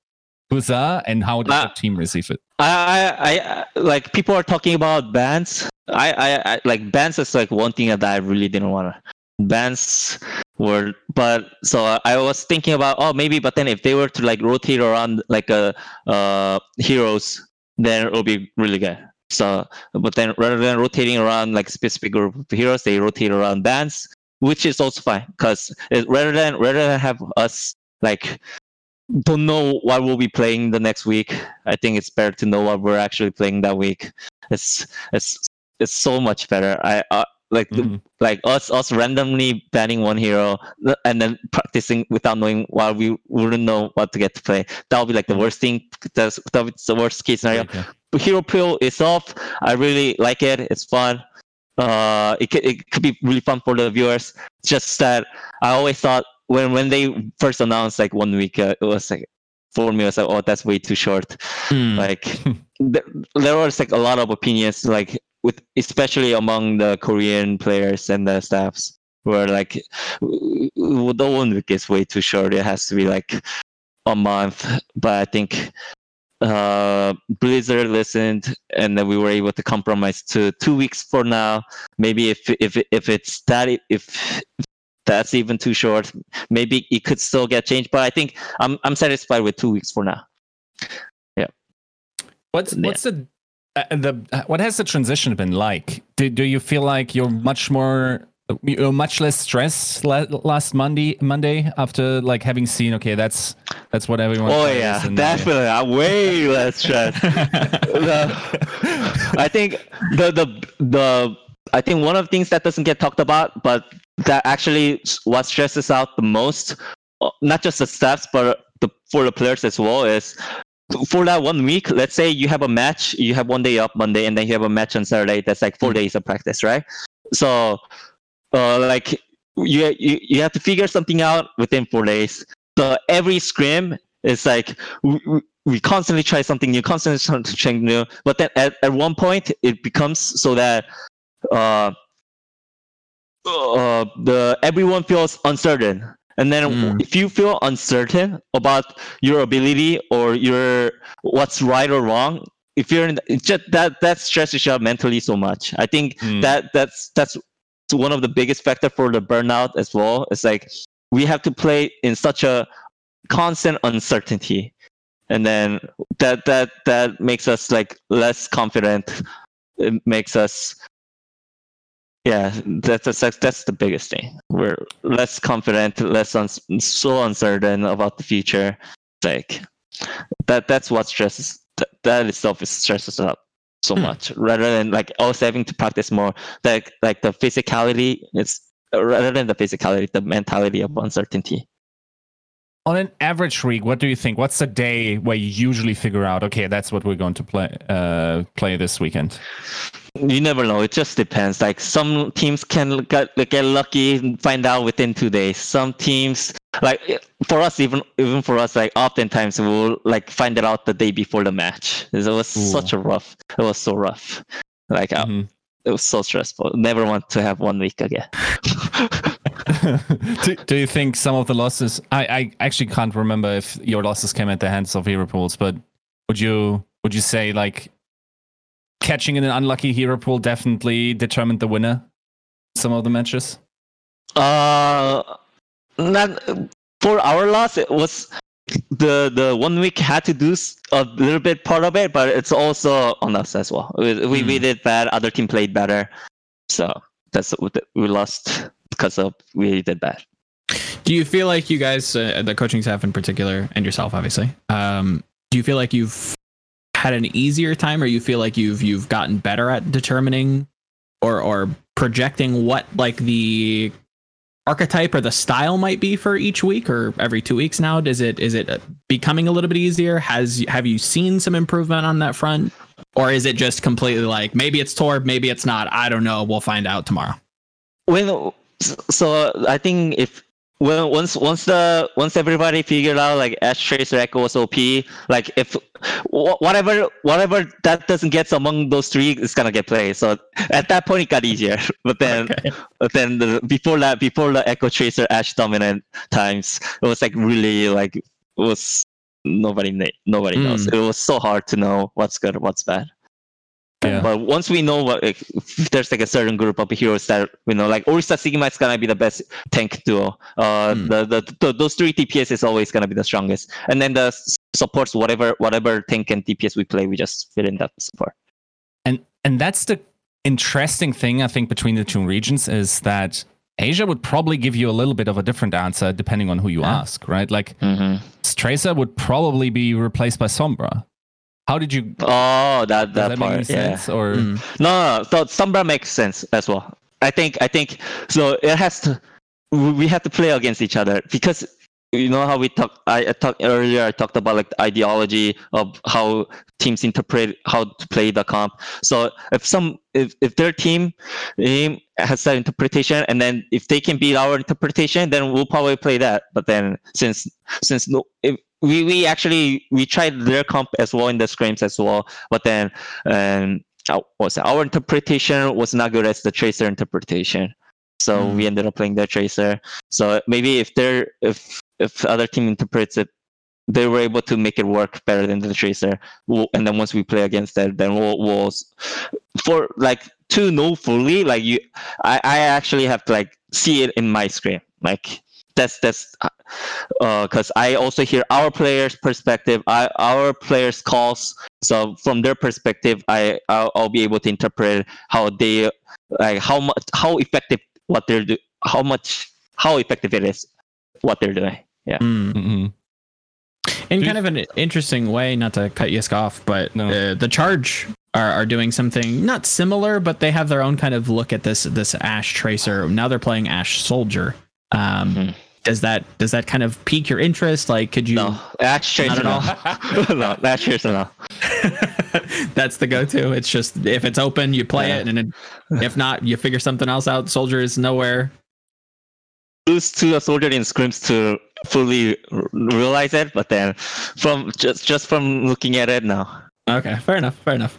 huzzah," and how did Uh, the team receive it? I, I, I like people are talking about bands. I, I, I like bands is like one thing that I really didn't want to. Bands were, but so I was thinking about oh maybe, but then if they were to like rotate around like a uh heroes, then it would be really good. So, but then rather than rotating around like specific group of heroes, they rotate around bands, which is also fine because rather than rather than have us like don't know what we'll be playing the next week. I think it's better to know what we're actually playing that week. It's it's it's so much better. I uh, like the- Mhm. like us us randomly banning one hero and then practicing without knowing why we wouldn't know what to get to play. That would be like the worst thing. That's that would be the worst case scenario. Okay. But Hero Pill is off. I really like it. It's fun. Uh, it could, it could be really fun for the viewers. Just that I always thought when when they first announced like one week, uh, it was like for me, was like, oh, that's way too short. Hmm. Like th- there was like a lot of opinions, like with especially among the Korean players and the staffs, were like, "W- w- the one week is way too short. It has to be like a month. But I think uh blizzard listened and then we were able to compromise to two weeks for now maybe if if if it's that if that's even too short maybe it could still get changed but i think i'm i'm satisfied with two weeks for now Yeah. What's Yeah. what's the uh, the uh, what has the transition been like? Do do you feel like you're much more you're much less stressed la- last Monday Monday after like having seen okay that's that's what everyone oh yeah definitely. I'm way less stressed. The- I think the the the I think one of the things that doesn't get talked about, but that actually what stresses out the most, uh, not just the staffs, but the for the players as well, is for that one week. Let's say you have a match, you have one day up Monday, and then you have a match on Saturday. That's like four days of practice, right? So, uh, like you you you have to figure something out within four days. So every scrim is like we, we- constantly try something new, constantly try something new. But then at, at one point, it becomes so that uh, uh, the everyone feels uncertain. And then Mm. if you feel uncertain about your ability or your what's right or wrong, if you're in just that that stresses you out mentally so much. I think Mm. that that's that's one of the biggest factor for the burnout as well. It's like we have to play in such a constant uncertainty and then that that that makes us like less confident it makes us yeah that's that's, that's the biggest thing we're less confident less un- so uncertain about the future like that that's what stresses that, that itself is stresses us out so Hmm. much rather than like also having to practice more like like the physicality it's rather than the physicality the mentality of uncertainty On an average week, what do you think? What's the day where you usually figure out okay that's what we're going to play uh, play this weekend? You never know. It just depends. Like some teams can get get lucky and find out within two days. Some teams, like for us, even even for us, like oftentimes we'll like find it out the day before the match. It was Ooh. such a rough. It was so rough. Like uh, Mhm. it was so stressful. Never want to have one week again. do, do you think some of the losses? I, I actually can't remember if your losses came at the hands of hero pools, but would you would you say like catching in an unlucky hero pool definitely determined the winner? Some of the matches. Uh, not for our loss. It was the the one week had to do a little bit part of it, but it's also on us as well. We we, we Hmm. did bad. Other team played better, so that's what we lost because of we did bad. Do you feel like you guys, uh, the coaching staff in particular, and yourself, obviously, um, do you feel like you've had an easier time, or you feel like you've you've gotten better at determining or or projecting what like the archetype or the style might be for each week or every two weeks now? Does it is it uh, becoming a little bit easier? Has have you seen some improvement on that front? or is it just completely like maybe it's Torb, maybe it's not? I don't know. We'll find out tomorrow. when so I think if when once once the once everybody figured out like Ash Tracer Echo was OP, like if wh- whatever whatever that doesn't get among those three is gonna get played. So at that point it got easier. But then Okay. but then the, before that before the Echo Tracer Ash dominant times, it was like really like it was nobody nobody hmm. knows. It was so hard to know what's good what's bad. Yeah. But once we know what like, if there's like a certain group of heroes that you know, like Orisa Sigma is gonna be the best tank duo. Uh, Hmm. the, the, the those three DPS is always gonna be the strongest, and then the supports whatever whatever tank and DPS we play, we just fill in that support. and and that's the interesting thing I think between the two regions is that Asia would probably give you a little bit of a different answer depending on who you Yeah. ask, right? Like Mm-hmm. Tracer would probably be replaced by Sombra. How did you? Oh, that that, that part, yeah. sense? Or Mm. No, no, so Sombra makes sense as well. I think I think so. It has to. We have to play against each other because you know how we talked. I, I talked earlier. I talked about like the ideology of how teams interpret how to play the comp. So if some if, if their team has that interpretation, and then if they can beat our interpretation, then we'll probably play that. But then since since no, if, we we actually we tried their comp as well in the scrims as well, but then um was our interpretation was not good as the tracer interpretation. So we ended up playing their tracer. So maybe if they're if if the other team interprets it, they were able to make it work better than the tracer. And then once we play against that, then we'll, we'll for like to know fully like you, I I actually have to like see it in my screen like. That's that's uh, because I also hear our players' perspective, I, our players' calls, so from their perspective i I'll, I'll be able to interpret how they like how much how effective what they're do how much how effective it is what they're doing Mm. Mhm. in Do kind of an interesting way not to cut Yisk off but No. uh, the charge are, are doing something not similar but they have their own kind of look at this this ash tracer. Now they're playing ash soldier. Um Mhm. does that does that kind of pique your interest? Like could you no. That's Not tracer at no no. That's tracer no. That's the go-to. It's just if it's open you play Yeah. it and then if not you figure something else out. Soldier is nowhere. Lose to a soldier in scrims to fully realize it but then from just just from looking at it now. okay fair enough fair enough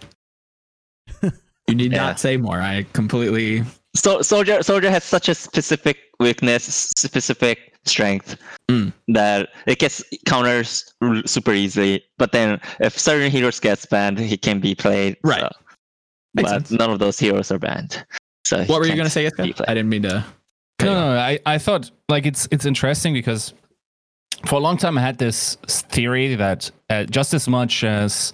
you need Yeah. not say more i completely so soldier soldier has such a specific weakness specific strength Mm. that it gets counters super easily but then if certain heroes gets banned he can be played Right. so. But sense. none of those heroes are banned so what were you going to say be i didn't mean to cut No, no, I, I thought like it's it's interesting because for a long time I had this theory that uh, just as much as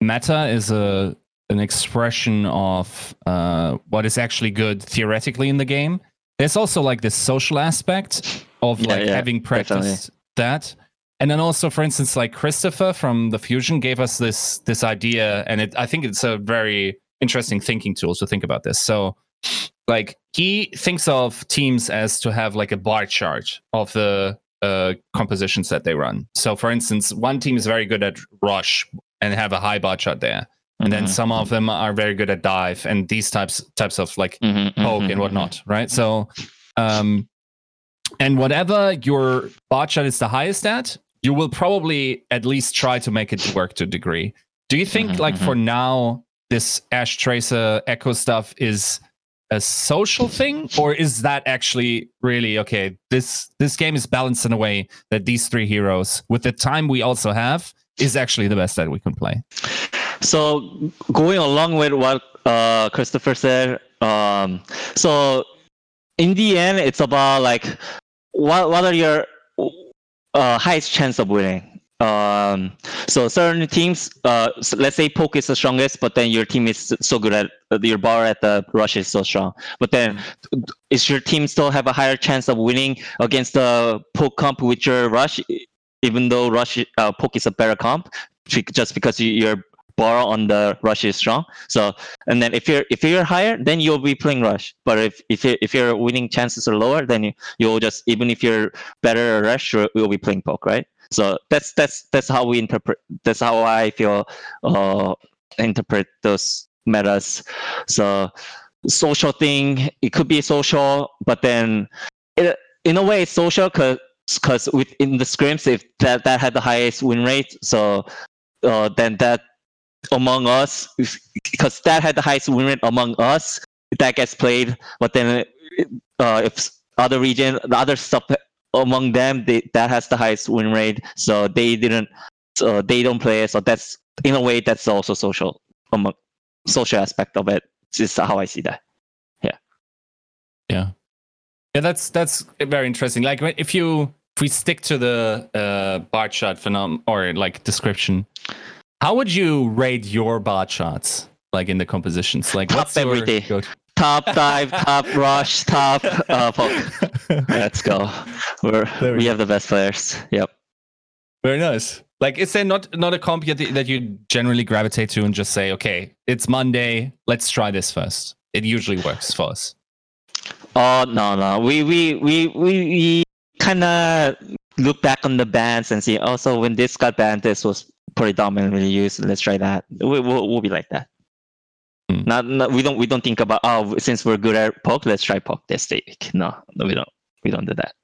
meta is a an expression of uh, what is actually good theoretically in the game, there's also like this social aspect of Yeah, like yeah, having practiced that. And then also, for instance, like Christopher from the Fusion gave us this this idea, and it I think it's a very interesting thinking tool to think about this. So like he thinks of teams as to have like a bar chart of the uh, compositions that they run. So, for instance, one team is very good at rush and have a high bar shot there, and then Mhm, some of them are very good at dive and these types types of like mhm, poke mhm, and whatnot, right? So, um, and whatever your bar shot is the highest at, you will probably at least try to make it work to a degree. Do you think, Mhm, like, for now, this Ash Tracer Echo stuff is a social thing, or is that actually really okay? This this game is balanced in a way that these three heroes, with the time we also have, is actually the best that we can play. So going along with what uh, Christopher said, um, so in the end, it's about like what what are your uh, highest chance of winning. Um, so certain teams, uh, let's say poke is the strongest, but then your team is so good at your bar at the rush is so strong. But then, is your team still have a higher chance of winning against the poke comp with your rush, even though rush uh, poke is a better comp, just because you, your bar on the rush is strong. So and then if you're if you're higher, then you'll be playing rush. But if if you if your winning chances are lower, then you, you'll just even if you're better at rush, you'll, you'll be playing poke, right? So that's that's that's how we interpret. That's how I feel. Uh, interpret those metas. So social thing, it could be social, but then it, in a way it's social because because within the scrims, if that that had the highest win rate, so uh, then that among us, because that had the highest win rate among us, that gets played. But then uh, if other region, the other stuff among them, they, that has the highest win rate, so they didn't, so they don't play. So that's in a way that's also social among social aspect of it. This is how I see that. Yeah. Yeah, yeah that's that's very interesting. Like if you if we stick to the uh bar chart phenom or like description, how would you rate your bar charts? Like in the compositions? Like Top what's your every day. Top dive, top rush, top uh, poke. Let's go. We're, we we have the best players. Yep. Very nice. Like, is there not not a comp yet that you generally gravitate to and just say, okay, it's Monday, let's try this first. It usually works for us. Oh no no. We we we we, we kind of look back on the bans and see. Also, when this got banned, this was predominantly used. Let's try that. We, we'll we'll be like that. Hmm. Not, not we don't we don't think about oh since we're good at poke, let's try poke this week. No, no, we don't. We don't do that.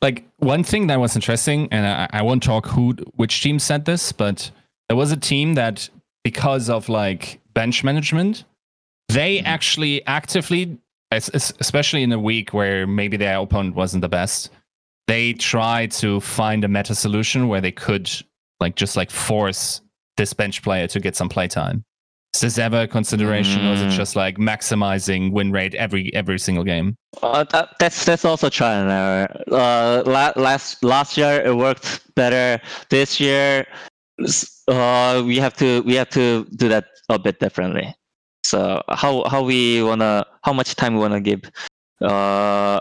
Like one thing that was interesting, and I, I won't talk who which team said this, but there was a team that because of like bench management, they actually actively, es- es- especially in a week where maybe their opponent wasn't the best, they tried to find a meta solution where they could like just like force this bench player to get some playtime. Is this ever a consideration, or is it Mm. just like maximizing win rate every every single game? Uh, that, that's that's also trial and error. Uh, la- last last year it worked better. This year, uh, we have to we have to do that a bit differently. So how how we wanna how much time we wanna give uh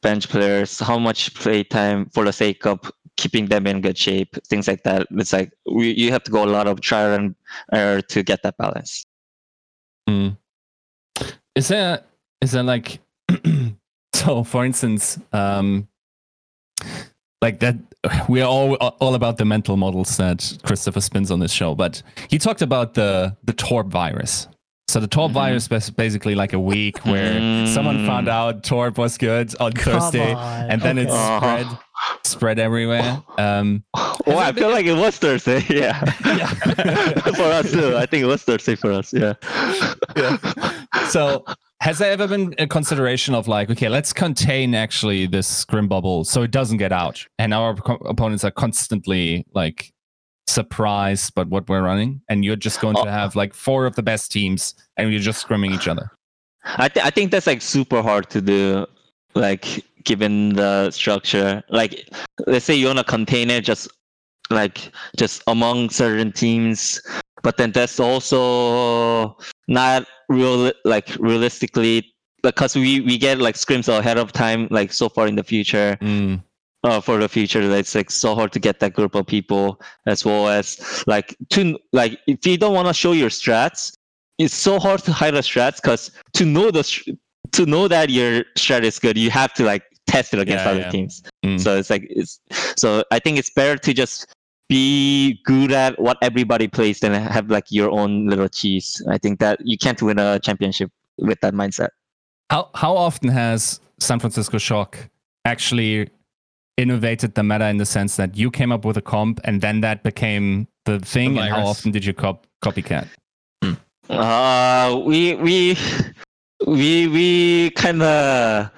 bench players, how much play time for the sake of keeping them in good shape, things like that. It's like we you have to go a lot of trial and error to get that balance. Mm. Is there is there like so for instance, um like that we are all all about the mental models that Christopher spins on this show, but he talked about the the Torb virus. So the Mhm. virus is basically like a week where someone found Mm. out Torb was good on Come Thursday on. and then Okay. it's Uh-huh. spread spread everywhere. Um Oh, I feel like it was Thursday. Yeah. for us too. I think it was Thursday for us. Yeah. so has there ever been a consideration of like okay let's contain actually this scrim bubble so it doesn't get out and our co- opponents are constantly like surprised but what we're running and you're just going Oh. to have like four of the best teams and you're just scrimming each other I th- I think that's like super hard to do. Like given the structure, like let's say you want to contain it just like just among certain teams, but then that's also not real like realistically because we we get like scrims ahead of time like so far in the future Mm, uh, for the future. It's like so hard to get that group of people as well as like to like if you don't want to show your strats, it's so hard to hide the strats because to know the to know that your strat is good, you have to like test it against Yeah, other yeah. teams. mm. So it's like it's so I think it's better to just be good at what everybody plays than have like your own little cheese. I think that you can't win a championship with that mindset. how how often has san francisco shock actually innovated the meta in the sense that you came up with a comp and then that became the thing and how often did you cop- copycat Uh, we we we we kind of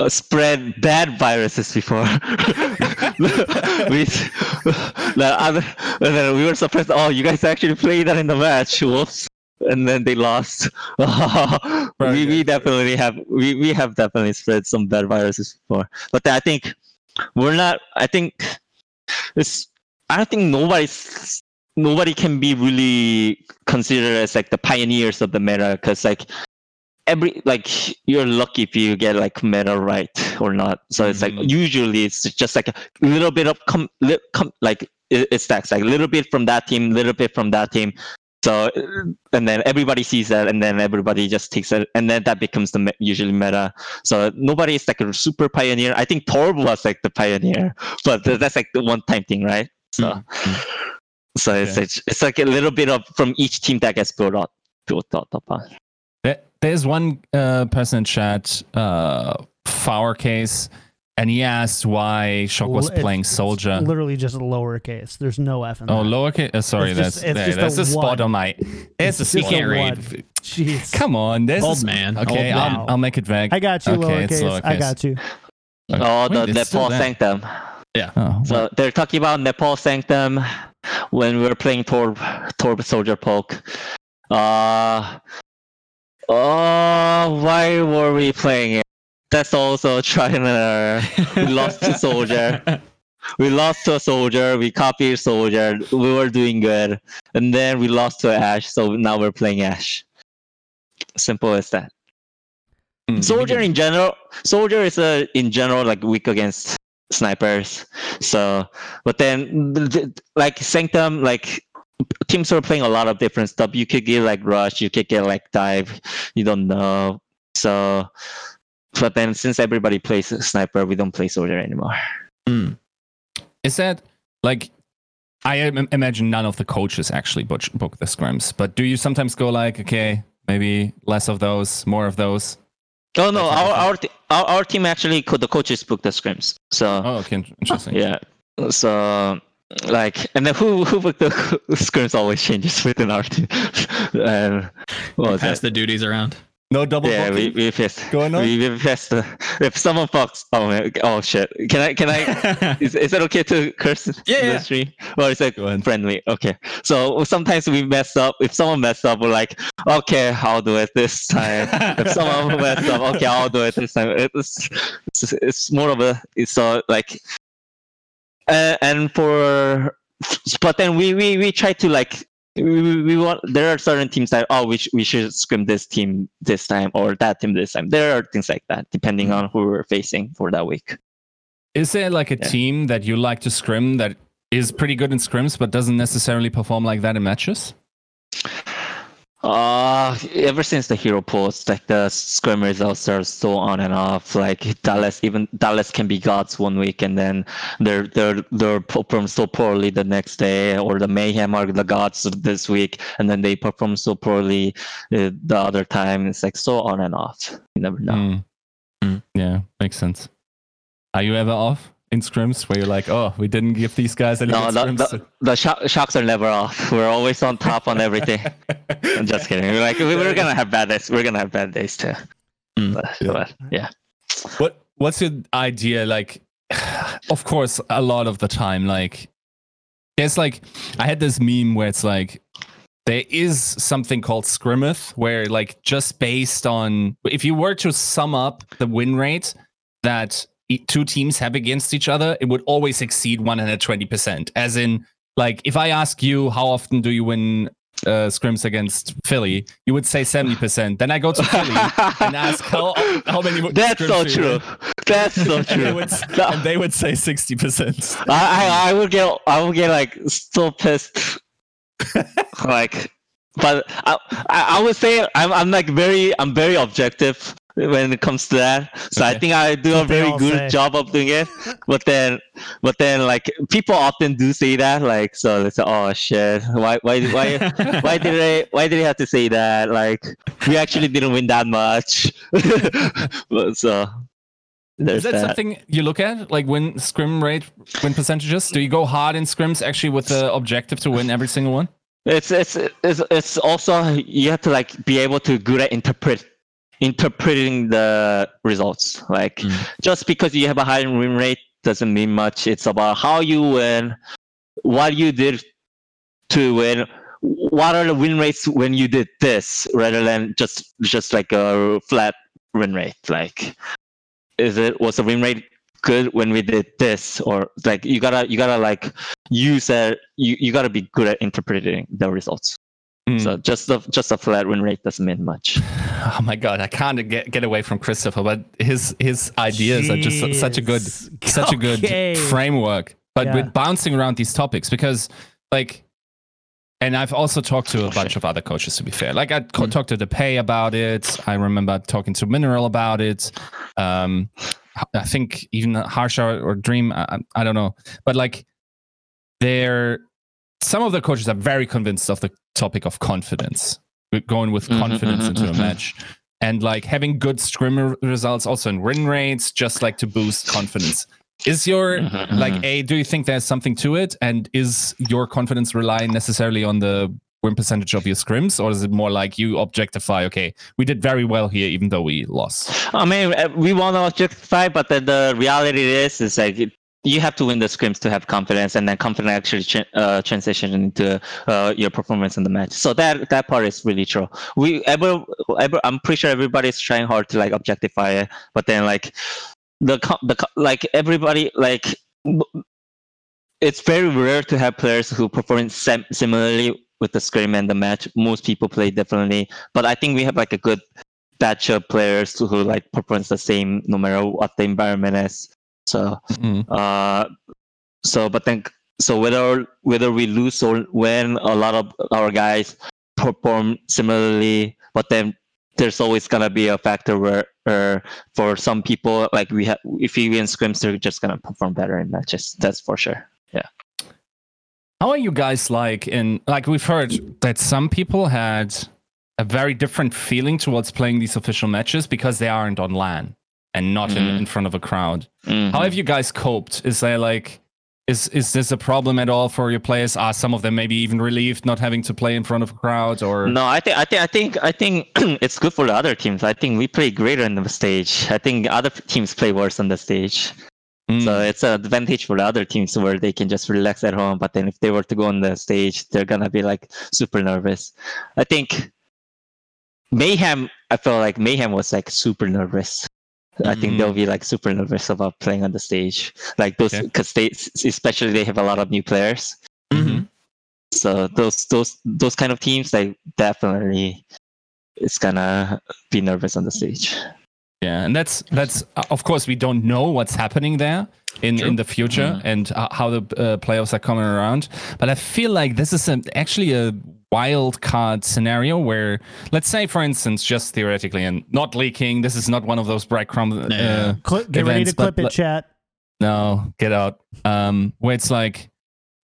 uh, spread bad viruses before. we the other, and then we were surprised. Oh, you guys actually played that in the match. Whoops! And then they lost. we we definitely have we we have definitely spread some bad viruses before, but I think we're not. I think it's. I don't think nobody's nobody can be really considered as like the pioneers of the meta because like every like you're lucky if you get like meta right or not so it's like Mhm. usually it's just like a little bit of com, li, com like it, it stacks like a little bit from that team little bit from that team so and then everybody sees that and then everybody just takes it and then that becomes the usually meta so nobody is like a super pioneer i think torb was like the pioneer but that's like the one time thing right so Mm. So it's, Okay. it's it's like a little bit of from each team that gets built up built up upon. There, there's one uh, person in chat, uh, Case, and he asked why Shock was L- playing it's Soldier. literally just lowercase. There's no F in Oh, that. lowercase. Uh, sorry, It's that's just- it's there, just a that's a spot one. on my. It's a It's He just a can't one. Jeez. Come on, there's Old sp- man. Okay, Old I'll, man. I'll make it vague. I got you, Okay, it's lowercase. I lowercase. got you. Okay. Oh, the Wait, it's still Nepal there. Sanctum. Oh, So they're talking about Nepal Sanctum when we were playing Torb Torb Soldier Poke. Uh oh, why were we playing it? That's also trying to. We lost to Soldier. We lost to a soldier. We copied soldier. We were doing good, and then we lost to Ash. So now we're playing Ash. Simple as that. hmm. Soldier in general, soldier is a in general like weak against snipers. So, but then th- th- like Sanctum, like teams are playing a lot of different stuff. You could get like rush, you could get like dive. You don't know. So, but then since everybody plays sniper, we don't play soldier anymore. Hmm. Is that like? I im- imagine none of the coaches actually book, book the scrims, but do you sometimes go like, okay, maybe less of those, more of those? Oh no, our our, t- our our team actually co- the coaches book the scrims. So Oh, okay, interesting. yeah. So like and then who who booked the scrims always changes within our team. and what was Pass that? the duties around. No double Yeah, we booking we pissed. going on. We, we pissed. If someone fucks, oh man, oh shit. Can I can I? Is, is it okay to curse Yeah, the yeah. stream? Or is it Go friendly? Okay. So sometimes we mess up. If someone messed up, we're like, okay, I'll do it this time. if someone messed up, okay, I'll do it this time. It's it's, it's more of a it's uh, like, uh, and for but then we we we try to like. We, we, we want there are certain teams that oh we, sh- we should scrim this team this time or that team this time there are things like that depending mm. on who we're facing for that week Is there like a Yeah. team that you like to scrim that is pretty good in scrims but doesn't necessarily perform like that in matches? Uh, ever since the hero pools, like the scrim results are so on and off. Like Dallas, even Dallas can be gods one week, and then they're they're they're perform so poorly the next day, or the mayhem are the gods this week, and then they perform so poorly uh, the other time. It's like so on and off. You never know. Mm. Mm. Yeah, makes sense. Are you ever off in scrims where you're like, oh, we didn't give these guys any No, the, the, the sho- shocks are never off. We're always on top on everything. I'm just kidding. We're like we- we're gonna have bad days. We're gonna have bad days too. Mm. But, Yeah. but, yeah. What What's your idea? Like, of course, a lot of the time, like, there's like, I had this meme where it's like, there is something called scrimmeth, where like just based on if you were to sum up the win rate that two teams have against each other, it would always exceed 120%. As in, like, if I ask you how often do you win uh, scrims against Philly, you would say 70%. Then I go to Philly and ask how how many That's so true. That's so and, they true. would, and they would say 60%. I, I I would get I would get like so pissed. like, but I, I I would say I'm I'm like very I'm very objective when it comes to that. So I think I do a very good say. job of doing it. But then but then like people often do say that like so they say oh shit why why why why did I why did I have to say that like we actually didn't win that much. But, so there's Is that, that. something you look at, like win scrim rate, win percentages? Do you go hard in scrims actually with the objective to win every single one? It's it's it's it's also you have to like be able to good at interpret interpreting the results. Like Mm. just because you have a high win rate doesn't mean much. It's about how you win, what you did to win. What are the win rates when you did this, rather than just just like a flat win rate? Like, is it was the win rate good when we did this, or like you gotta you gotta like use that you, you gotta be good at interpreting the results. Mm. So just the just a flat win rate doesn't mean much. Oh my god, I can't get get away from Christopher, but his his ideas are just such a good Jeez. such a good framework. But Yeah. we're bouncing around these topics because like and I've also talked to a bunch of other coaches to be fair. Like I Mm. talked to DePay about it. I remember talking to Mineral about it. Um I think even Harsha or Dream, I, I- I don't know. But like they're some of the coaches are very convinced of the topic of confidence, We're going with Mhm, confidence mhm, into a mhm. match, and like having good scrim results also in win rates, just like to boost confidence. Is your Mhm, like mhm. a? Do you think there's something to it, and is your confidence relying necessarily on the win percentage of your scrims, or is it more like you objectify? Okay, we did very well here, even though we lost. I mean, uh, we want to objectify, but then the reality is, is like you have to win the scrims to have confidence, and then confidence actually uh, transition into uh, your performance in the match. So that that part is really true. We ever, ever, I'm pretty sure everybody's trying hard to like objectify it, but then like the the like everybody like. It's very rare to have players who perform sim- similarly with the scrim and the match. Most people play differently, but I think we have like a good batch of players who, who like performs the same no matter what the environment is. So Mm. uh so but then so whether whether we lose or win a lot of our guys perform similarly but then there's always gonna be a factor where uh, for some people like we have if we win scrims they're just gonna perform better in matches that's for sure. Yeah. How are you guys like in like we've heard that some people had a very different feeling towards playing these official matches because they aren't on LAN and not in, Mhm. in front of a crowd. Mhm. How have you guys coped? Is there like is is this a problem at all for your players? Are some of them maybe even relieved not having to play in front of a crowd or No, I think I think I think I think it's good for the other teams. I think we play greater on the stage. I think other teams play worse on the stage. Mm, So it's an advantage for the other teams where they can just relax at home. But then if they were to go on the stage, they're gonna be like super nervous. I think Mayhem. I felt like Mayhem was like super nervous. I think they'll be like super nervous about playing on the stage, like those Okay. because they especially they have a lot of new players. Mhm. So those those those kind of teams, like definitely, it's gonna be nervous on the stage. Yeah, and that's that's uh, of course we don't know what's happening there in True. in the future Mhm. and uh, how the uh, playoffs are coming around. But I feel like this is a, actually a wild card scenario where, let's say, for instance, just theoretically, and not leaking. This is not one of those breadcrumb. Uh, Yeah. Cli- get ready to clip but it, le- chat. no, get out. Um, where it's like,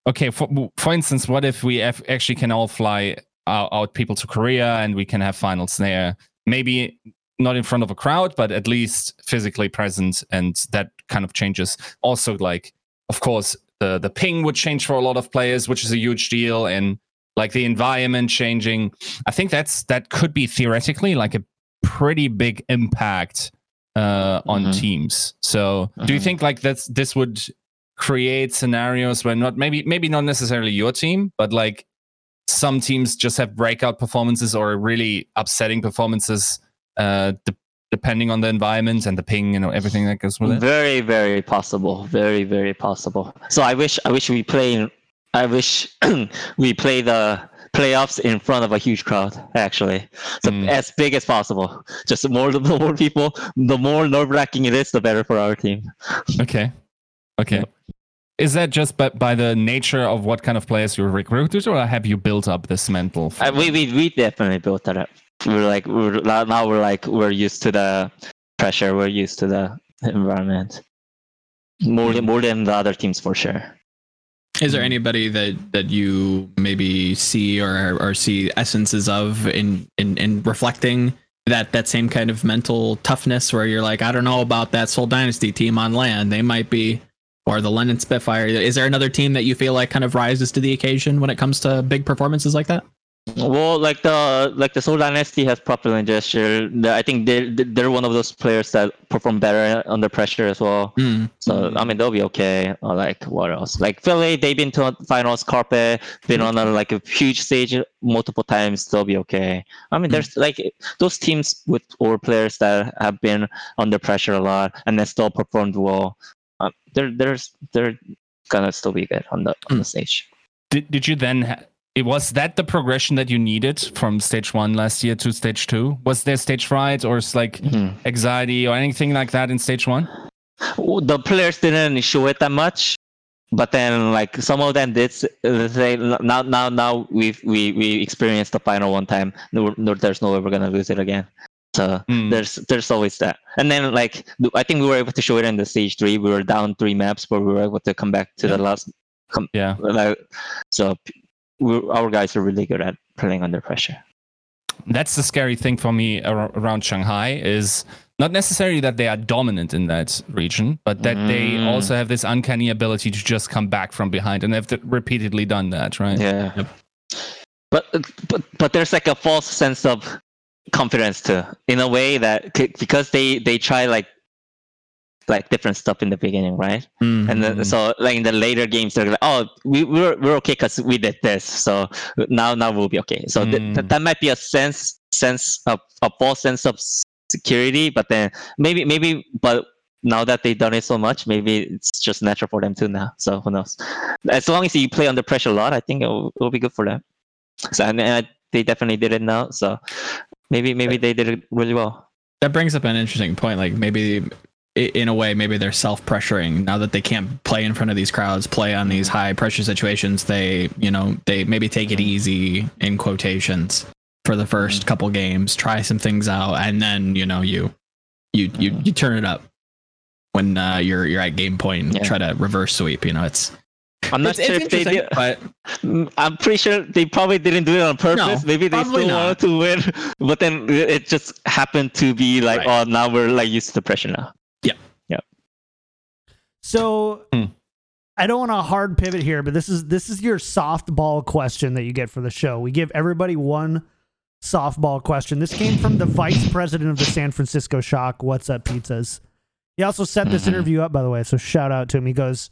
okay, for for instance, what if we af- actually can all fly out, out people to Korea and we can have finals there? Maybe not in front of a crowd, but at least physically present, and that kind of changes. Also, like, of course, the the ping would change for a lot of players, which is a huge deal, and like the environment changing. I think that's that could be theoretically like a pretty big impact uh, on Mhm. teams. So, do you Mhm. think like that's this would create scenarios where not maybe maybe not necessarily your team, but like some teams just have breakout performances or really upsetting performances, uh, de- depending on the environment and the ping, and everything that goes with it. Very, very possible. Very, very possible. So I wish, I wish we play. in- I wish we play the playoffs in front of a huge crowd. Actually, so Mm. as big as possible. Just the more, the more people, the more nerve wracking it is, the better for our team. Okay, okay. Is that just by, by the nature of what kind of players you recruited, or have you built up this mental? Uh, we, we, we definitely built that up. We're like, we're now we're like, we're used to the pressure. We're used to the environment. More than more than the other teams for sure. Is there anybody that that you maybe see or or see essences of in in in reflecting that that same kind of mental toughness where you're like, I don't know about that Seoul Dynasty team on LAN. They might be or the London Spitfire. Is there another team that you feel like kind of rises to the occasion when it comes to big performances like that? Well, like the like the Seoul Dynasty has Profit gesture. I think they're they're one of those players that perform better under pressure as well. Mm. So I mean they'll be okay. Or like what else? Like Philly, they've been to finals. Carpe been on a, like a huge stage multiple times. They'll be okay. I mean there's like those teams with or players that have been under pressure a lot and they still performed well. Uh, they're there's they're gonna still be good on the on the stage. Did, did you then? Ha- it was that the progression that you needed from stage one last year to stage two? Was there stage fright or like Mhm. anxiety or anything like that in stage one? The players didn't show it that much but then like some of them did say now now now we've we we experienced the final one time no, no there's no way we're gonna lose it again so Hmm. there's there's always that and then like i think we were able to show it in the stage three we were down three maps but we were able to come back to the last Yeah. like so our guys are really good at playing under pressure. That's the scary thing for me ar- around Shanghai is not necessarily that they are dominant in that region, but that they Mm. also have this uncanny ability to just come back from behind, and they've repeatedly done that, right? Yeah. Yep. But but but there's like a false sense of confidence too, in a way that c- because they they try like like different stuff in the beginning, right? Mhm. And then so like in the later games, they're like, oh, we we're we're okay because we did this, so now now we'll be okay. So th- Mm. th- that might be a sense sense of a false sense of security, but then maybe maybe but now that they've done it so much, maybe it's just natural for them too now. So who knows? As long as you play under pressure a lot, I think it will, it will be good for them. So and, and they definitely did it now. So maybe maybe they did it really well. that brings up an interesting point. Like maybe in a way, maybe they're self-pressuring now that they can't play in front of these crowds, play on these mm-hmm. high pressure situations. They, you know, they maybe take it easy in quotations for the first mm-hmm. couple games, try some things out, and then you know you you you mm-hmm. you turn it up when uh, you're you're at game point and Yeah. try to reverse sweep. You know, it's I'm not it's, sure it's if they did. but I'm pretty sure they probably didn't do it on purpose. No, Maybe they still not. wanted to win, but then it just happened to be like, Right. oh, now we're like used to the pressure now. So Hmm. I don't want to hard pivot here, but this is this is your softball question that you get for the show. We give everybody one softball question. This came from the vice president of the San Francisco Shock. What's up, pizzas? He also set this Mhm. interview up, by the way. So shout out to him. He goes,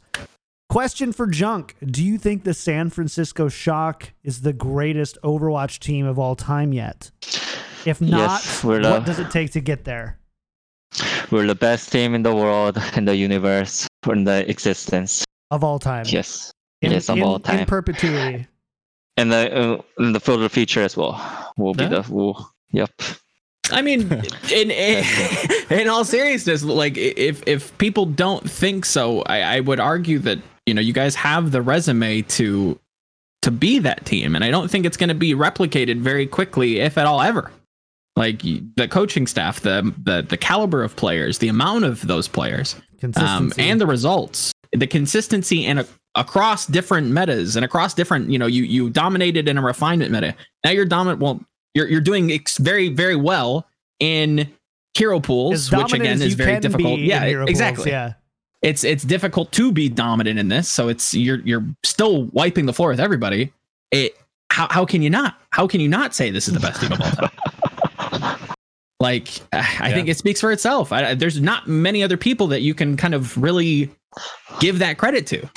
"Question for Junk: Do you think the San Francisco Shock is the greatest Overwatch team of all time yet? If not, Yes, what does it take to get there?" We're the best team in the world, in the universe, in the existence. Of all time, Yes, in, yes, of in- all in perpetuity. and the uh, in the further future as well. Will be Yeah. the will. Yep. I mean, in, in in all seriousness, like if if people don't think so, I, I would argue that you know you guys have the resume to to be that team, and I don't think it's going to be replicated very quickly, if at all ever. Like the coaching staff, the the the caliber of players, the amount of those players, um, and the results, the consistency and a, across different metas and across different, you know, you you dominated in a refinement meta. Now you're dominant. Well, you're you're doing ex- very very well in hero pools, which again is very difficult. Yeah, hero pools, exactly. yeah. It's it's difficult to be dominant in this, so it's you're you're still wiping the floor with everybody. It how how can you not? How can you not say this is the best team of all time? like I think it speaks for itself. I, there's not many other people that you can kind of really give that credit to.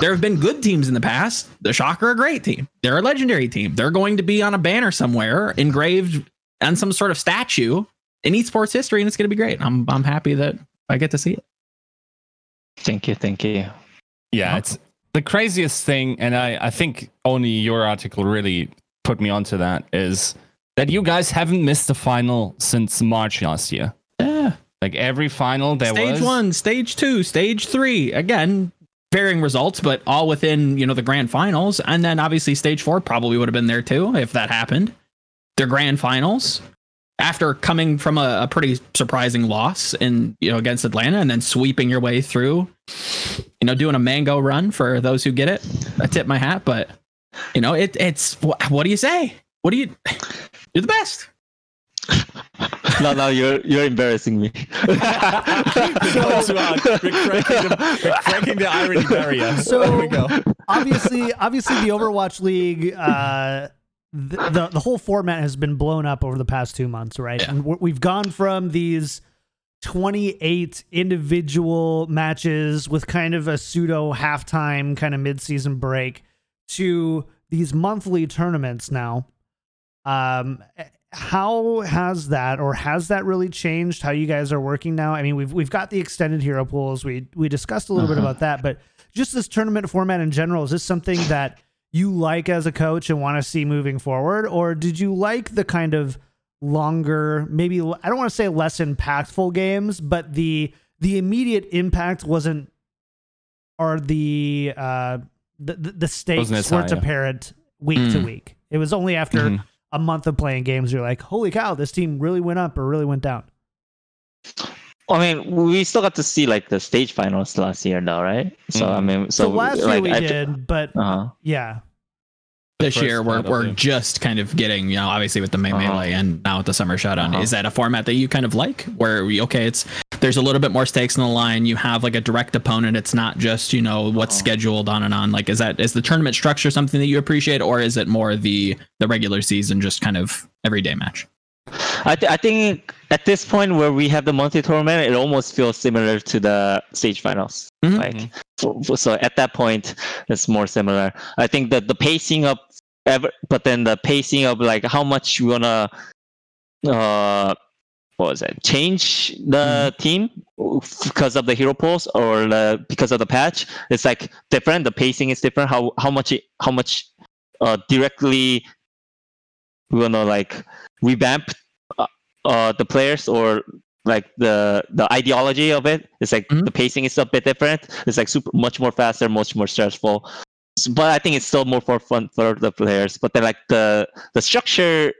There have been good teams in the past. The Shock are a great team. They're a legendary team. They're going to be on a banner somewhere, engraved on some sort of statue in esports history, and it's going to be great. I'm I'm happy that I get to see it. Thank you. Thank you. Yeah, it's the craziest thing, and I, I think only your article really put me onto that is that you guys haven't missed a final since March last year. Yeah. Like every final there stage was. Stage one, stage two, stage three. Again, varying results, but all within you know the grand finals. And then obviously stage four probably would have been there too if that happened. Their grand finals after coming from a, a pretty surprising loss in you know against Atlanta and then sweeping your way through. You know, doing a mango run for those who get it. I tip my hat, but you know it. It's wh- what do you say? What do you? You're the best. no, no, you're you're embarrassing me. We're cracking the, we're cracking the irony barrier. So- there we go. obviously, obviously, the Overwatch League, uh, the, the the whole format has been blown up over the past two months, right? Yeah. And we- we've gone from these twenty eight individual matches with kind of a pseudo halftime kind of mid season break to these monthly tournaments now. Um, how has that, or has that really changed how you guys are working now? I mean, we've we've got the extended hero pools. We we discussed a little bit Uh-huh. about that, but just this tournament format in general, is this something that you like as a coach and want to see moving forward, or did you like the kind of longer, maybe I don't want to say less impactful games, but the the immediate impact wasn't, or the uh the the, the stakes weren't high. apparent week to Mm. week. It was only after Mhm. A month of playing games you're like, holy cow, this team really went up or really went down. I mean, we still got to see like the stage finals last year, though, right? So I Mhm. mean, So, so, last year like, we I, did, but Uh huh. yeah, this year we're, we're the- just kind of getting you know obviously with the May Uh-huh. melee and now with the summer showdown Uh-huh. is that a format that you kind of like where we okay it's there's a little bit more stakes in the line you have like a direct opponent it's not just you know what's Uh-huh. scheduled on and on like is that is the tournament structure something that you appreciate or is it more the the regular season just kind of everyday match I, th- I think at this point where we have the monthly tournament, it almost feels similar to the stage finals. Mhm. Like, for- for- so at that point, it's more similar. I think that the pacing of ever, but then the pacing of like how much you wanna, uh, what was it? Change the team because of the hero pools or the, because of the patch. It's like different. The pacing is different. How how much it, how much uh, directly we wanna like revamp uh, uh, the players or like the the ideology of it. It's like Mhm. the pacing is a bit different. It's like super much more faster, much more stressful. But I think it's still more for fun for the players. But then like the the structure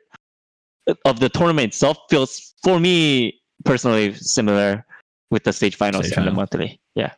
of the tournament itself feels for me personally similar with the stage finals Stage and the monthly. Yeah.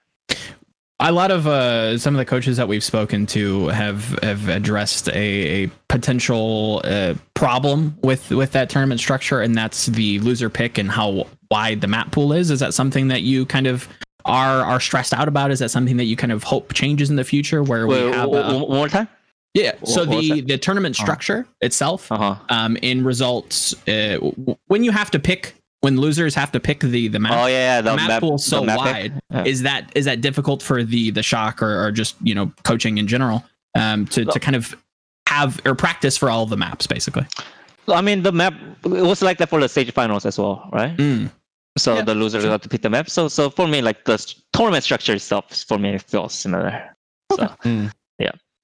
a lot of uh, some of the coaches that we've spoken to have have addressed a, a potential uh, problem with with that tournament structure, and that's the loser pick and how wide the map pool is. Is that something that you kind of are are stressed out about? Is that something that you kind of hope changes in the future, where we Wait, have w- a, w- one more time. Yeah? So what was the the tournament Uh-huh. structure itself, Uh huh. um, in results, uh, w- when you have to pick, when losers have to pick the the map. Oh yeah, yeah. The map, pool so map wide Yeah. is that is that difficult for the the shock or, or just you know coaching in general um to, to kind of have or practice for all of the maps basically I mean, the map it was like that for the stage finals as well, right? Mm. So Yeah, the loser sure. got to pick the map. So so for me, like the s- tournament structure itself, for me, it feels similar. So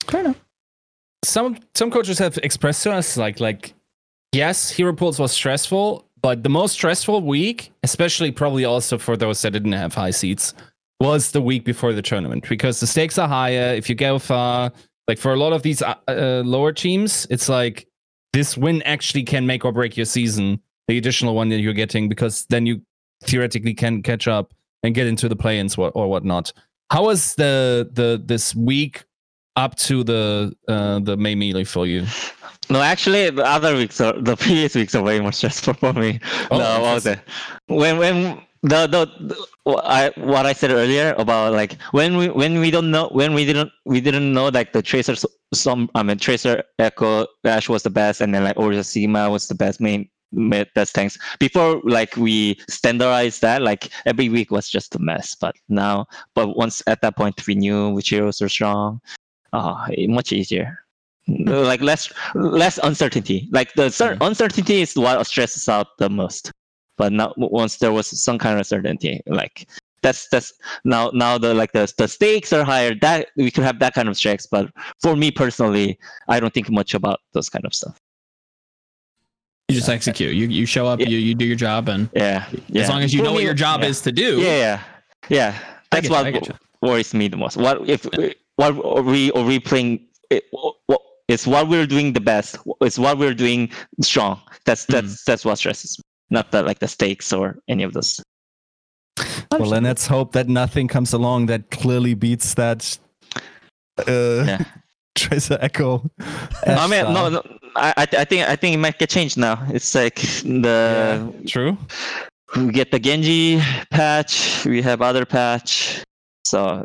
fair enough some some coaches have expressed to us like like yes hero pools was stressful but the most stressful week especially probably also for those that didn't have high seats was the week before the tournament because the stakes are higher. If you go far like for a lot of these uh, uh, lower teams it's like this win actually can make or break your season the additional one that you're getting because then you theoretically can catch up and get into the play-ins or whatnot. How was the the this week up to the uh, the May melee for you. no, actually, the other weeks are the previous weeks are way more stressful for me. Oh, no, what was it? When when the, the the I what I said earlier about like when we when we don't know when we didn't we didn't know like the tracer some I mean tracer echo ash was the best and then like Orisa Sigma was the best main best tanks before like we standardized that like every week was just a mess but now but once at that point we knew which heroes are strong uh much easier like less less uncertainty. Like the cer- uncertainty is what stresses out the most. But now once there was some kind of certainty like that's that's now now the like the, the stakes are higher that we could have that kind of stress. But for me personally i don't think much about those kind of stuff. You just execute. You you show up Yeah. you, you do your job and yeah, yeah. as long as you For know what your job yeah. is to do. Yeah yeah. Yeah. That's get you, I what worries me the most. What if what are we are we playing it, what it's what we're doing the best it's what we're doing strong that's Hmm. that's that's what stresses me not the like the stakes or any of those Well, then let's hope that nothing comes along that clearly beats that. Uh, Yeah. Tracer Echo. I mean, no, no I, I I think I think it might get changed now. It's like the True. we get the Genji patch, we have other patch, so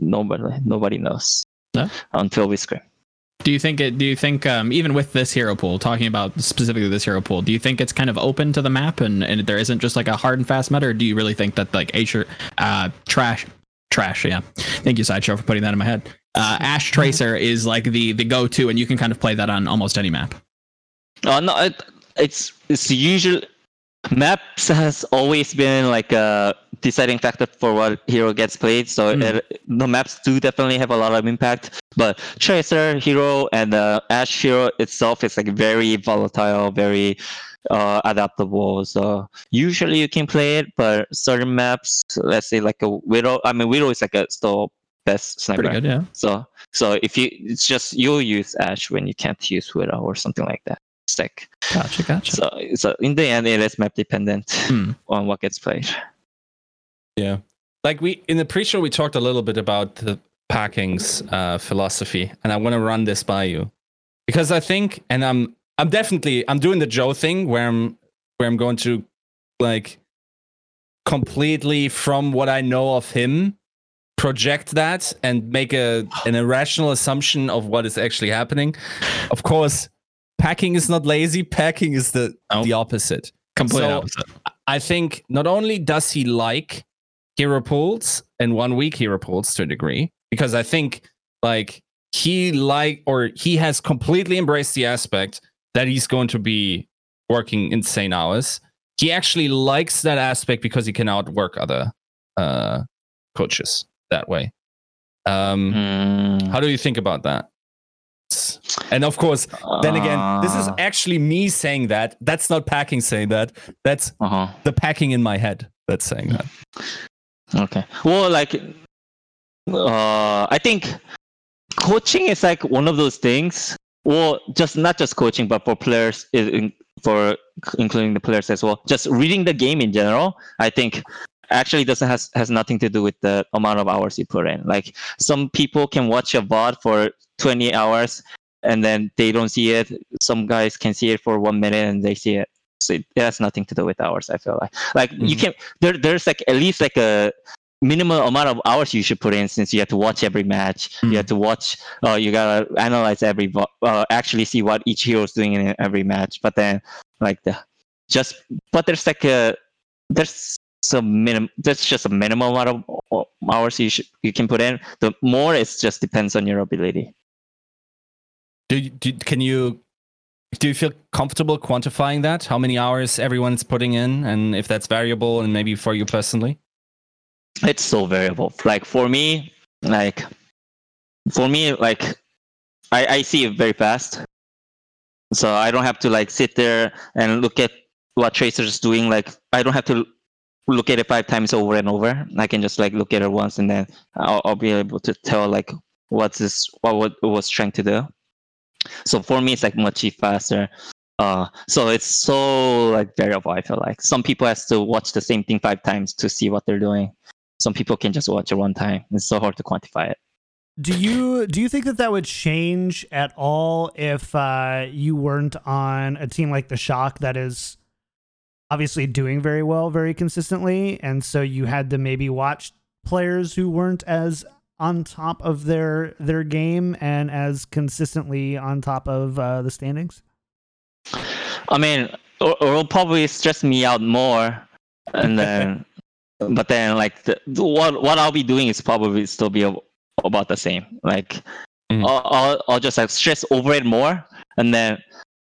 nobody nobody knows No? until we scream. do you think it do you think um, even with this hero pool talking about specifically this hero pool do you think it's kind of open to the map and, and there isn't just like a hard and fast meta or do you really think that like Asher uh trash trash yeah thank you sideshow for putting that in my head uh, ash tracer is like the the go-to and you can kind of play that on almost any map Uh, no, it, it's it's usual. Maps has always been like a deciding factor for what hero gets played. So Mm. it, the maps do definitely have a lot of impact. But Tracer hero and the Ash hero itself is like very volatile, very uh, adaptable. So usually you can play it, but certain maps, let's say like a Widow. I mean, Widow is like a still best sniper. pretty good yeah So so if you, it's just you'll use Ash when you can't use Widow or something like that. It's like gotcha gotcha so, so in the end, it is map dependent Hmm. on what gets played. Yeah. Like we in the pre-show we talked a little bit about the packings uh, philosophy, and I want to run this by you. because I think, and I'm I'm definitely I'm doing the Joe thing where I'm where I'm going to like completely from what I know of him project that and make a an irrational assumption of what is actually happening. Of course, packing is not lazy. Packing is the Nope. the opposite. Complete So- opposite. I think not only does he like hero pools and one week hero pools to a degree, because I think like he like or he has completely embraced the aspect that he's going to be working insane hours. He actually likes that aspect because he can outwork other uh, coaches that way. Um, Mm. How do you think about that? And of course, then again, this is Uh, actually me saying that. That's not packing saying that. That's uh-huh. the packing in my head that's saying that. Okay. Well, like, uh, I think coaching is like one of those things. Well, just not just coaching, but for players, in, for including the players as well. Just reading the game in general, I think actually doesn't has has nothing to do with the amount of hours you put in. Like some people can watch a VOD for 20 hours and then they don't see it. Some guys can see it for one minute and they see it. So it has nothing to do with hours. I feel like like you Mhm. can there there's like at least like a minimum amount of hours you should put in since you have to watch every match Mm. you have to watch uh, you gotta analyze every uh, actually see what each hero is doing in every match but then like the just but there's like a there's some minimum there's just a minimum amount of hours you should you can put in the more it just depends on your ability Do, do can you do you feel comfortable quantifying that? How many hours everyone's putting in, and if that's variable, and maybe for you personally? it's so variable. Like for me like for me like i i see it very fast. So i don't have to like sit there and look at what tracer's doing. Like i don't have to look at it five times over and over. I can just like look at it once and then i'll, I'll be able to tell like what's this what what was trying to do so for me it's like much faster uh so it's so like variable i feel like some people has to watch the same thing five times to see what they're doing some people can just watch it one time. It's so hard to quantify it. Do you do you think that that would change at all if uh, you weren't on a team like the Shock that is obviously doing very well, very consistently, and so you had to maybe watch players who weren't as on top of their their game and as consistently on top of uh, the standings? I mean, it will probably stress me out more, and then, but then like the, the- what what I'll be doing is probably still be about the same. Like Mhm. I'll, I'll I'll just like stress over it more, and then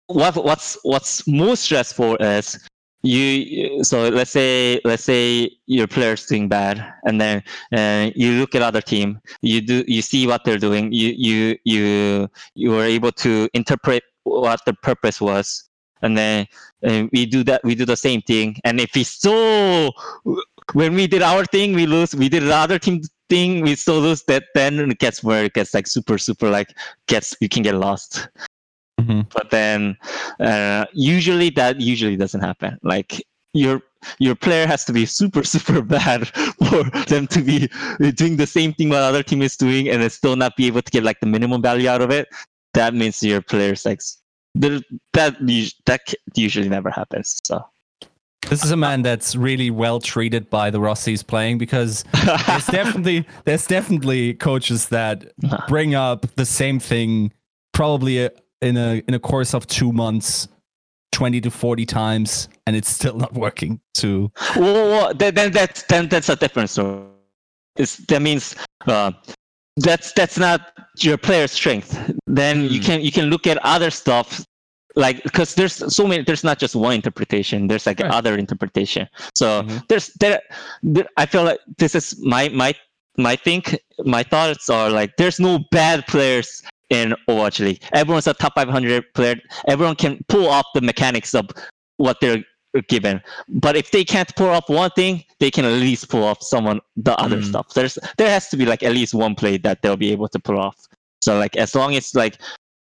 what what's what's more stressful is you so let's say let's say your player's doing bad and then uh, you look at other team you do you see what they're doing you you you you were able to interpret what the purpose was and then uh, we do that we do the same thing and if we still when we did our thing we lose we did the other team thing we still lose that then it gets where it gets like super super like gets you can get lost Mhm. but then uh, usually that usually doesn't happen. Like your your player has to be super super bad for them to be doing the same thing what other team is doing and then still not be able to get like the minimum value out of it. That means your player's like that that usually never happens so. This is a man that's really well treated by the Rossies playing because there's definitely there's definitely coaches that bring up the same thing probably uh, in a in a course of two months 20 to 40 times and it's still not working to well, well then, then that's then that's a different story. It's, that means uh, that's that's not your player's strength. Then you Mm. can you can look at other stuff like because there's so many. There's not just one interpretation. There's like Right. other interpretation. So Mhm. there's there, there. I feel like this is my my my think my thoughts are like there's no bad players in Overwatch League. Everyone's a top 500 player. Everyone can pull off the mechanics of what they're given. But if they can't pull off one thing, they can at least pull off someone the other Mm. stuff. There's there has to be like at least one play that they'll be able to pull off. So like as long as like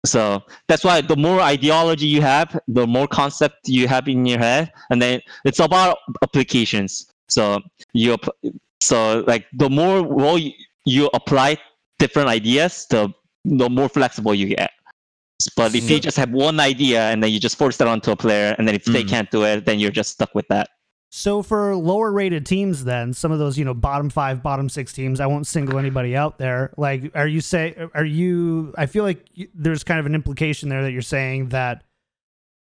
so that's why the more ideology you have, the more concept you have in your head, and then it's about applications. So you so like the more well you, you apply different ideas, the the more flexible you get. But if you just have one idea and then you just force that onto a player, and then if they Mm. can't do it, then you're just stuck with that. So for lower rated teams, then some of those, you know, bottom five, bottom six teams, I won't single anybody out there. Like, are you say, are you? I feel like there's kind of an implication there that you're saying that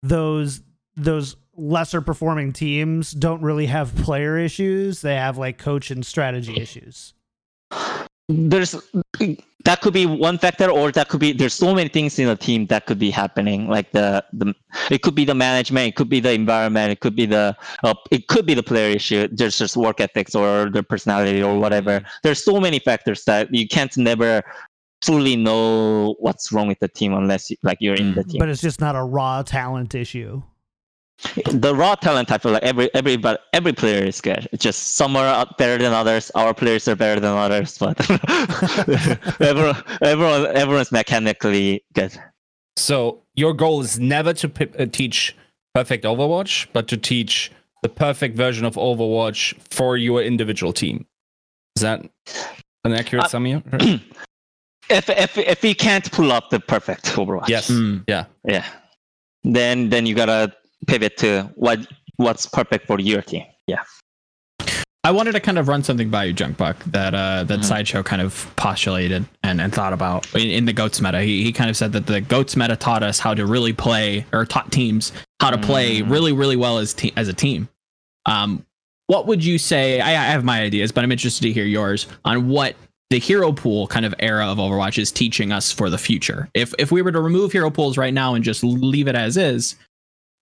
those those lesser performing teams don't really have player issues; they have like coach and strategy issues. There's that could be one factor, or that could be there's so many things in a team that could be happening. Like the the it could be the management, it could be the environment, it could be the uh, it could be the player issue. There's just work ethics or their personality or whatever. There's so many factors that you can't never fully know what's wrong with the team unless you, like you're in the team. But it's just not a raw talent issue. The raw talent, I feel like every every but every player is good. It's just some are better than others. Our players are better than others, but everyone, everyone everyone's mechanically good. So your goal is never to p- uh, teach perfect Overwatch, but to teach the perfect version of Overwatch for your individual team. Is that an accurate Uh, summary? If if if you can't pull up the perfect Overwatch, yes. Mm. Yeah. yeah, then then you gotta pivot to what what's perfect for your team. Yeah. I wanted to kind of run something by you, Junkbuck, that uh, that Mhm. Sideshow kind of postulated and, and thought about in, in the Goats meta. He, he kind of said that the Goats meta taught us how to really play, or taught teams how to play Mm. really, really well as te- as a team. Um, what would you say? I, I have my ideas, but I'm interested to hear yours on what the hero pool kind of era of Overwatch is teaching us for the future. If if we were to remove hero pools right now and just leave it as is,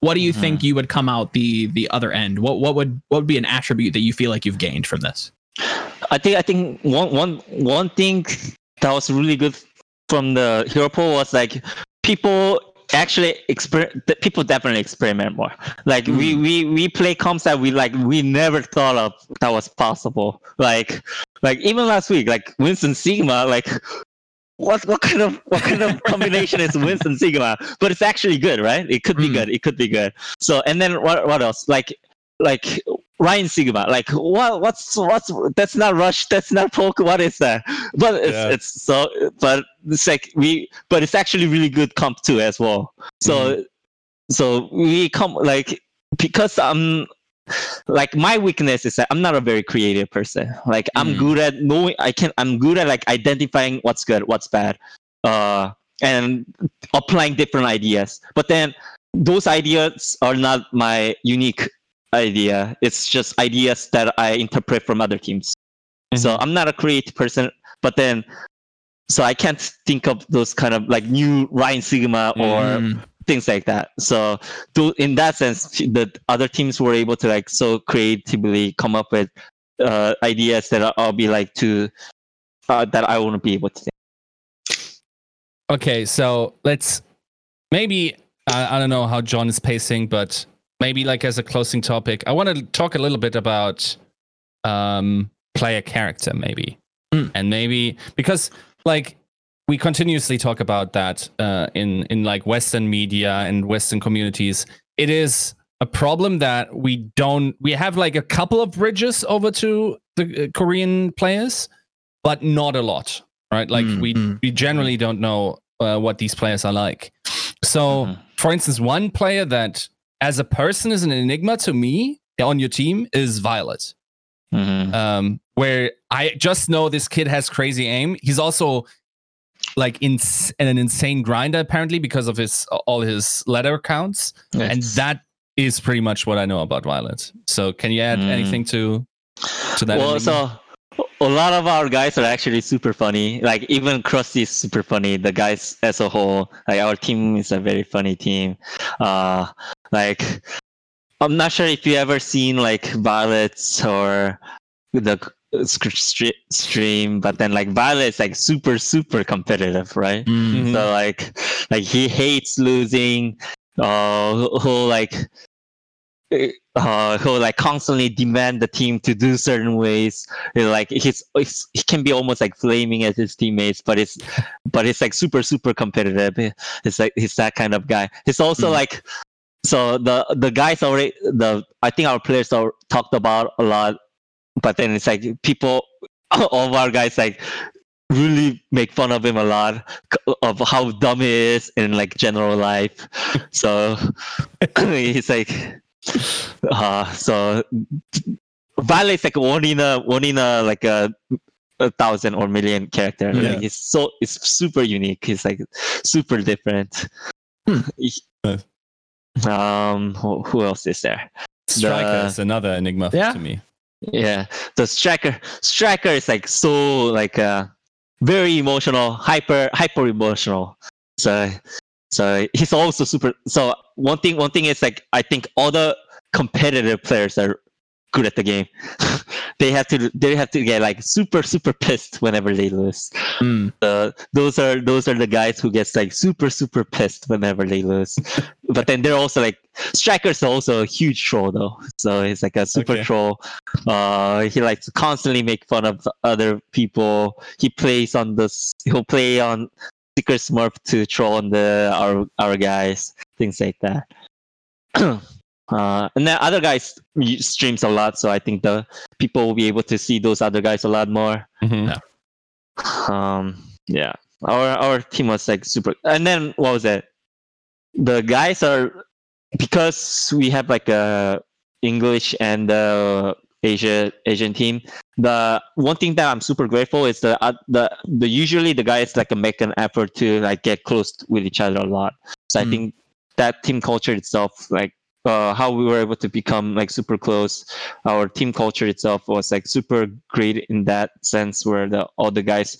what do you Mhm. think you would come out the the other end? What what would what would be an attribute that you feel like you've gained from this? I think I think one one one thing that was really good from the hero pool was like people actually exper- people definitely experiment more. Like we we we play comps that we like we never thought of that was possible. Like like even last week, like Winston Sigma, like what what kind of what kind of combination is Winston Sigma? But it's actually good, right? It could be Mm. good. It could be good. So and then what what else? Like like Rein Sigma, like what what's what's that's not rush, that's not poke, what is that? But it's Yeah. it's so but it's like we but it's actually really good comp too as well. So so we come like because I'm like my weakness is that I'm not a very creative person. Like I'm Mm. good at knowing I can I'm good at like identifying what's good, what's bad. Uh and applying different ideas. But then those ideas are not my unique idea. It's just ideas that I interpret from other teams. So I'm not a creative person, but then so I can't think of those kind of like new Rein Sigma or Mm. Things like that. So to, in that sense, the other teams were able to like so creatively come up with uh, ideas that I'll be like to uh, that I won't be able to. Think. Okay, so let's maybe I, I don't know how John is pacing, but maybe like as a closing topic, I want to talk a little bit about um player character, maybe, Mm. and maybe because like we continuously talk about that uh, in in like Western media and Western communities. It is a problem that we don't we have like a couple of bridges over to the uh, Korean players, but not a lot, right? Like Mm, we mm. we generally don't know uh, what these players are like. So, Mhm. for instance, one player that as a person is an enigma to me on your team is Violet. Mhm. Um, where I just know this kid has crazy aim. He's also like in an insane grinder apparently because of his all his letter counts, and that is pretty much what I know about Violet. So, can you add Mm. anything to to that? well, so a lot of our guys are actually super funny. Like even Crusty is super funny. The guys as a whole, like our team is a very funny team. Uh, like I'm not sure if you ever seen like Violets or the stream, but then like Violet's like super super competitive, right? Mm. Mhm. So like like he hates losing. Uh, who like uh, who like constantly demand the team to do certain ways. Like he's, he's he can be almost like flaming at his teammates, but it's but it's like super super competitive. It's like he's that kind of guy. He's also Mhm. like so the the guys already the I think our players are talked about a lot, but then it's like people all of our guys like really make fun of him a lot of how dumb he is in like general life. so he's like, uh, so Violet's like one in a one in a like a, a thousand or million character. Yeah. Like, he's so it's super unique. He's like super different. Hmm. Nice. Um, who, who else is there? Striker is another enigma Yeah. to me. Yeah, the striker striker is like so like uh very emotional, hyper hyper emotional. So so he's also super. So one thing one thing is like I think all the competitive players are good at the game. they have to they have to get like super super pissed whenever they lose. Mm. Uh, those are those are the guys who gets like super super pissed whenever they lose. but then they're also like strikers are also a huge troll though. So he's like a super Okay. troll. Uh, he likes to constantly make fun of other people. He plays on this. He'll play on Seeker Smurf to troll on the our our guys. Things like that. Uh, and then other guys streams a lot, so I think the people will be able to see those other guys a lot more Mhm. Yeah. um yeah our our team was like super and then what was it the guys are because we have like a english and uh asia asian team the one thing that i'm super grateful is the uh, the the usually the guys like make an effort to like get close with each other a lot so i Mm. think that team culture itself like uh, how we were able to become like super close. Our team culture itself was like super great in that sense where the all the guys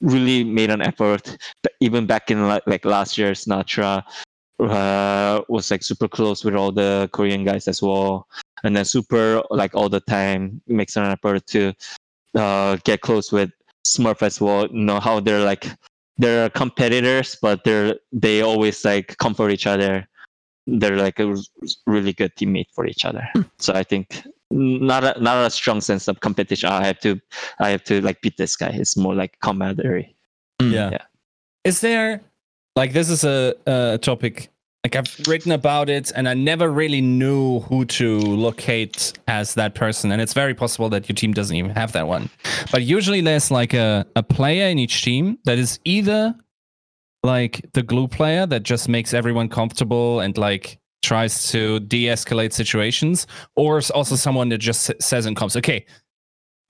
really made an effort. Even back in like, like last year Sinatraa uh, was like super close with all the Korean guys as well. And then super like all the time makes an effort to uh, get close with Smurf as well. You know how they're like they're competitors but they're they always like comfort each other they're like a really good teammate for each other so I think not a not a strong sense of competition. I have to I have to like beat this guy. It's more like camaraderie. Mm. Yeah. Yeah. Is there like this is a, a topic like I've written about it and I never really knew who to locate as that person and it's very possible that your team doesn't even have that one. But usually there's like a, a player in each team that is either like the glue player that just makes everyone comfortable and like tries to de-escalate situations or also someone that just says in comms okay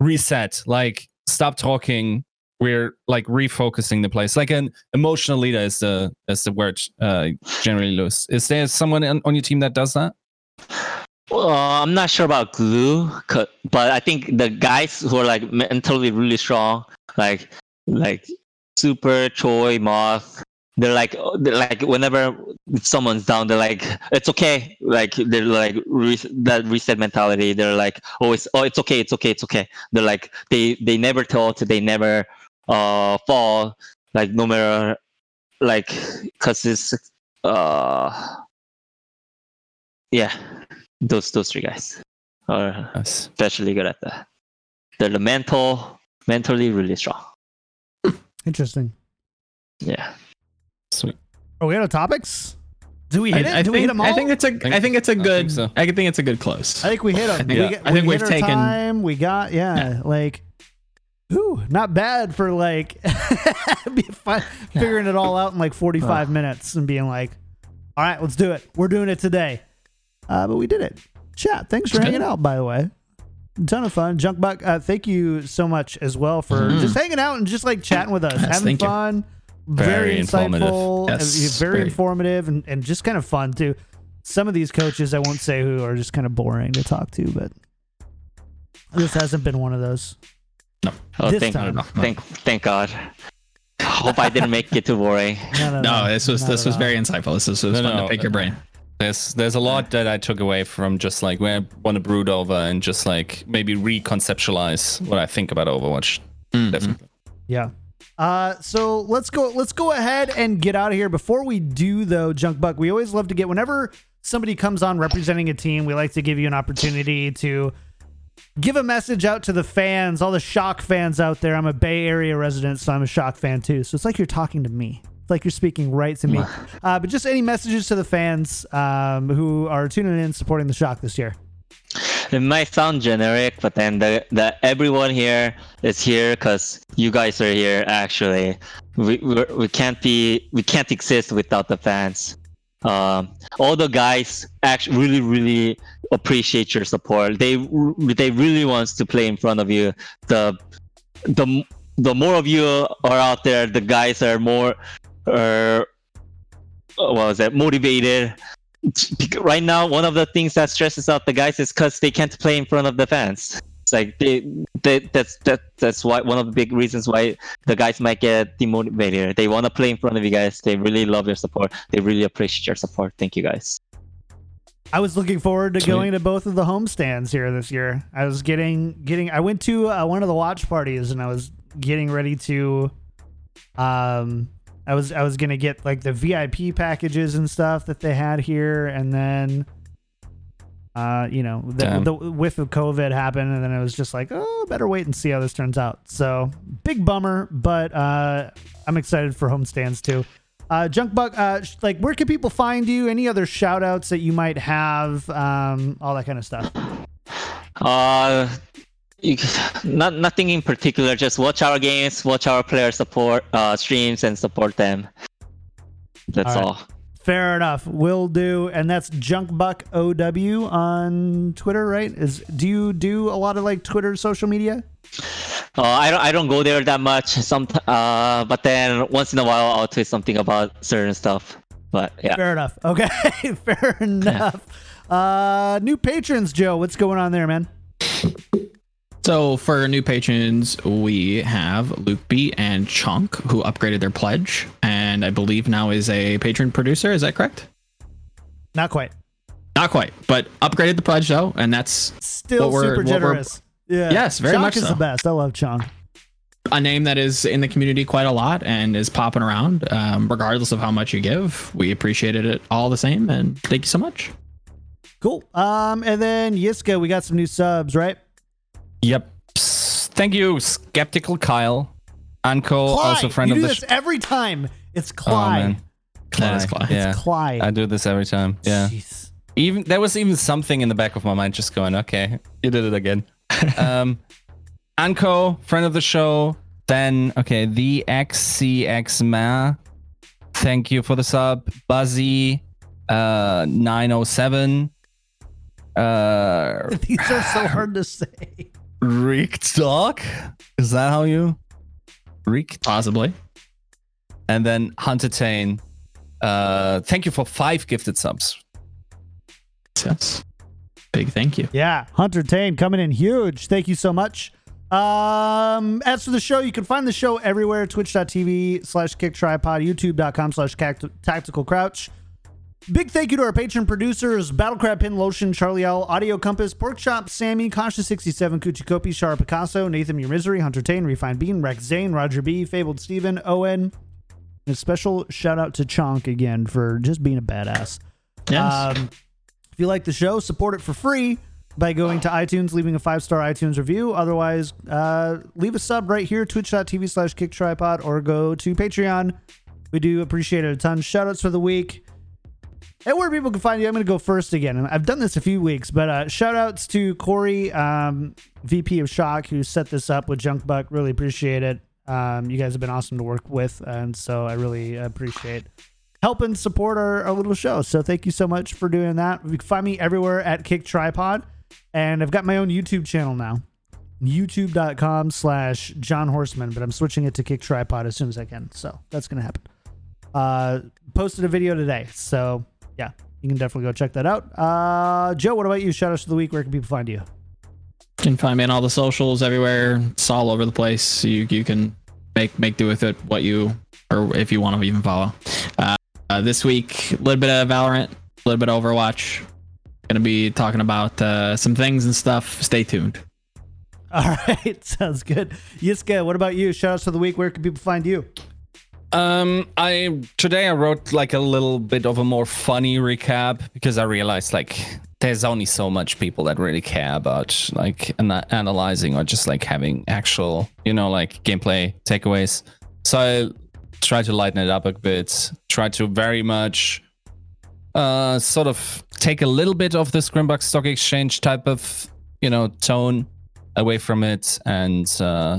reset like stop talking. We're like refocusing the place. Like an emotional leader is the is the word uh generally loose is there someone on, your team that does that? Well, I'm not sure about glue, but I think the guys who are like mentally really strong, like like Super Choi Moth, they're like they're like whenever someone's down, they're like it's okay. Like they're like re- that reset mentality. They're like always oh it's okay, it's okay, it's okay. They're like they they never tilt, they never uh fall. Like no matter like because it's uh yeah those those three guys are yes especially good at that. They're the mental, mentally really strong. Interesting. Yeah. sweet Are we out of topics? Do we hit I, it? I Do we hit think, them all? I think it's a. I think it's a I think good. so. I think it's a good close. I think we hit them. think- we, yeah. get- I think we we've taken- time. We got yeah, like. Ooh, not bad for like be figuring it all out in like 45 minutes and being like, all right, let's do it. We're doing it today. Uh, but we did it. Chat, thanks for hanging out, by the way. Ton of fun. Junkbuck, uh, thank you so much as well for Mhm. just hanging out and just like chatting with us, Yes, having thank you. fun. Very, Very insightful, and Yes, very, very. informative, and, and just kind of fun too. Some of these coaches, I won't say who, are just kind of boring to talk to, but this hasn't been one of those. No, oh, This thank, time. thank, thank God. Hope I didn't make it too boring. No, no, No, no, this was not this at was all. very insightful. This was, this was No, fun no, to pick your uh, brain. There's there's a lot that I took away from just like when I want to brood over and just like maybe reconceptualize what I think about Overwatch. Mhm. Definitely. Yeah. Uh, so let's go. Let's go ahead and get out of here. Before we do, though, Junkbuck, we always love to get whenever somebody comes on representing a team. We like to give you an opportunity to give a message out to the fans, all the Shock fans out there. I'm a Bay Area resident, so I'm a Shock fan too. So it's like you're talking to me. Like you're speaking right to me. Uh, but just any messages to the fans um, who are tuning in, supporting the Shock this year. it might sound generic, but then the, the everyone here is here because you guys are here. Actually, we we're, we can't be we can't exist without the fans. Um, all the guys actually really really appreciate your support. They they really wants to play in front of you. The the the more of you are out there, the guys are more uh, what was that? Motivated. Right now one of the things that stresses out the guys is because they can't play in front of the fans. It's like they, they that's that that's why one of the big reasons why the guys might get demotivated. They want to play in front of you guys. They really love your support. They really appreciate your support. Thank you guys. I was looking forward to going to both of the home stands here this year. I was getting getting. I went to uh, one of the watch parties and I was getting ready to. Um, I was I was gonna get like the VIP packages and stuff that they had here, and then. Uh, you know, the, the whiff of COVID happened, and then it was just like, oh, better wait and see how this turns out. So, big bummer, but uh, I'm excited for home stands too. Uh, Junkbuck, uh, sh- like, where can people find you? Any other shout outs that you might have? Um, all that kind of stuff. uh you, not nothing in particular just watch our games watch our player support uh streams and support them that's All right. all Fair enough. Will do. And that's Junkbuck OW on Twitter, right? Is do you do a lot of like Twitter social media? Uh, I don't I don't go there that much. Some uh, but then once in a while I'll tweet something about certain stuff. But yeah, Fair enough. Okay. Fair enough. Uh new patrons, Joe. What's going on there, man? So for new patrons, we have Luke B and Chunk who upgraded their pledge, and I believe now is a patron producer. Is that correct? Not quite. Not quite, but upgraded the pledge though, and that's Still super generous. Yeah. Yes, very Chonk much is so. the best. I love Chong. a name that is in the community quite a lot and is popping around. Um, regardless of how much you give, we appreciated it all the same, and thank you so much. Cool. Um, and then Yiska, we got some new subs, right? Yep. Thank you, Skeptical Kyle. Anko, also Clyde. friend you of do the this sh- every time. It's Oh, Clyde. man. That is Clyde. Clyde. Yeah. It's Clyde. I do this every time. Yeah. Jeez. Even there was even something in the back of my mind just going, okay, you did it again. um Anko, friend of the show. Then okay, the XCX Ma. Thank you for the sub. Buzzy uh 907. Uh These are so hard to say. Rick Dog? Is that how you Rick? Possibly. And then Hunter Tane. Uh thank you for five gifted subs. Yes. Big thank you. Yeah, Hunter Tane coming in huge. Thank you so much. Um, as for the show, you can find the show everywhere twitch.tv slash kick tripod, youtube.com slash tactical crouch. Big thank you to our patron producers Battlecrab Pin Lotion, Charlie L, Audio Compass, Pork Chop, Sammy, Kasha67, Kuchikopi, Shara Picasso, Nathan Your Misery, Hunter Tane, Refined Bean, Rex Zane, Roger B, Fabled Steven, Owen. And a special shout out to Chonk again for just being a badass. Yes. Um, if you like the show, support it for free by going to iTunes, leaving a five star iTunes review. Otherwise, uh, leave a sub right here, twitch.tv slash kick tripod, or go to Patreon. We do appreciate it a ton. Shout outs for the week. And where people can find you, I'm going to go first again. I've done this a few weeks, but uh, shout outs to Corey, um, VP of Shock, who set this up with Junkbuck. Really appreciate it. Um, you guys have been awesome to work with, and so I really appreciate helping support our, our little show. So thank you so much for doing that. You can find me everywhere at Kick Tripod, and I've got my own YouTube channel now. YouTube.com slash John Horseman, but I'm switching it to Kick Tripod as soon as I can. So that's gonna happen. Uh posted a video today. So yeah, you can definitely go check that out. Uh Joe, what about you? Shout outs to the week. Where can people find you? You can find me on all the socials everywhere. It's all over the place. You you can make make do with it what you or if you want to even follow. Uh, uh, this week, a little bit of Valorant, a little bit of Overwatch. Gonna be talking about uh, some things and stuff. Stay tuned. All right, sounds good. Yiska, what about you? Shout outs to the week. Where can people find you? Um, I today I wrote like a little bit of a more funny recap because I realized like there's only so much people that really care about like ana- analyzing or just like having actual, you know, like gameplay takeaways. So I try to lighten it up a bit. Try to very much uh sort of take a little bit of the Scrimbuck Stock Exchange type of you know, tone away from it and uh,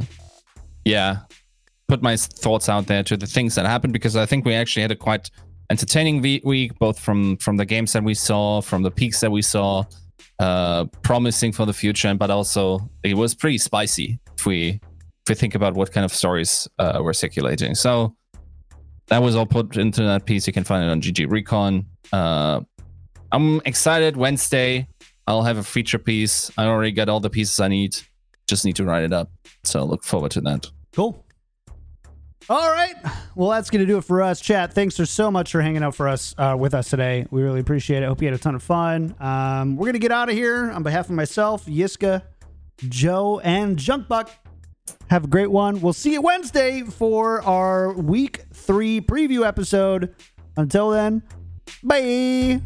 yeah, put my thoughts out there to the things that happened because I think we actually had a quite entertaining week, both from from the games that we saw, from the peaks that we saw, uh, promising for the future, but also it was pretty spicy if we if we think about what kind of stories uh, we're circulating. So that was all put into that piece. You can find it on GG Recon. Uh, I'm excited. Wednesday, I'll have a feature piece. I already got all the pieces I need. Just need to write it up. So look forward to that. Cool. All right. Well, that's going to do it for us. Chat, thanks for so much for hanging out for us uh, with us today. We really appreciate it. Hope you had a ton of fun. Um, we're going to get out of here on behalf of myself, Yiska, Joe, and Junkbuck. Have a great one. We'll see you Wednesday for our week three preview episode. Until then, bye.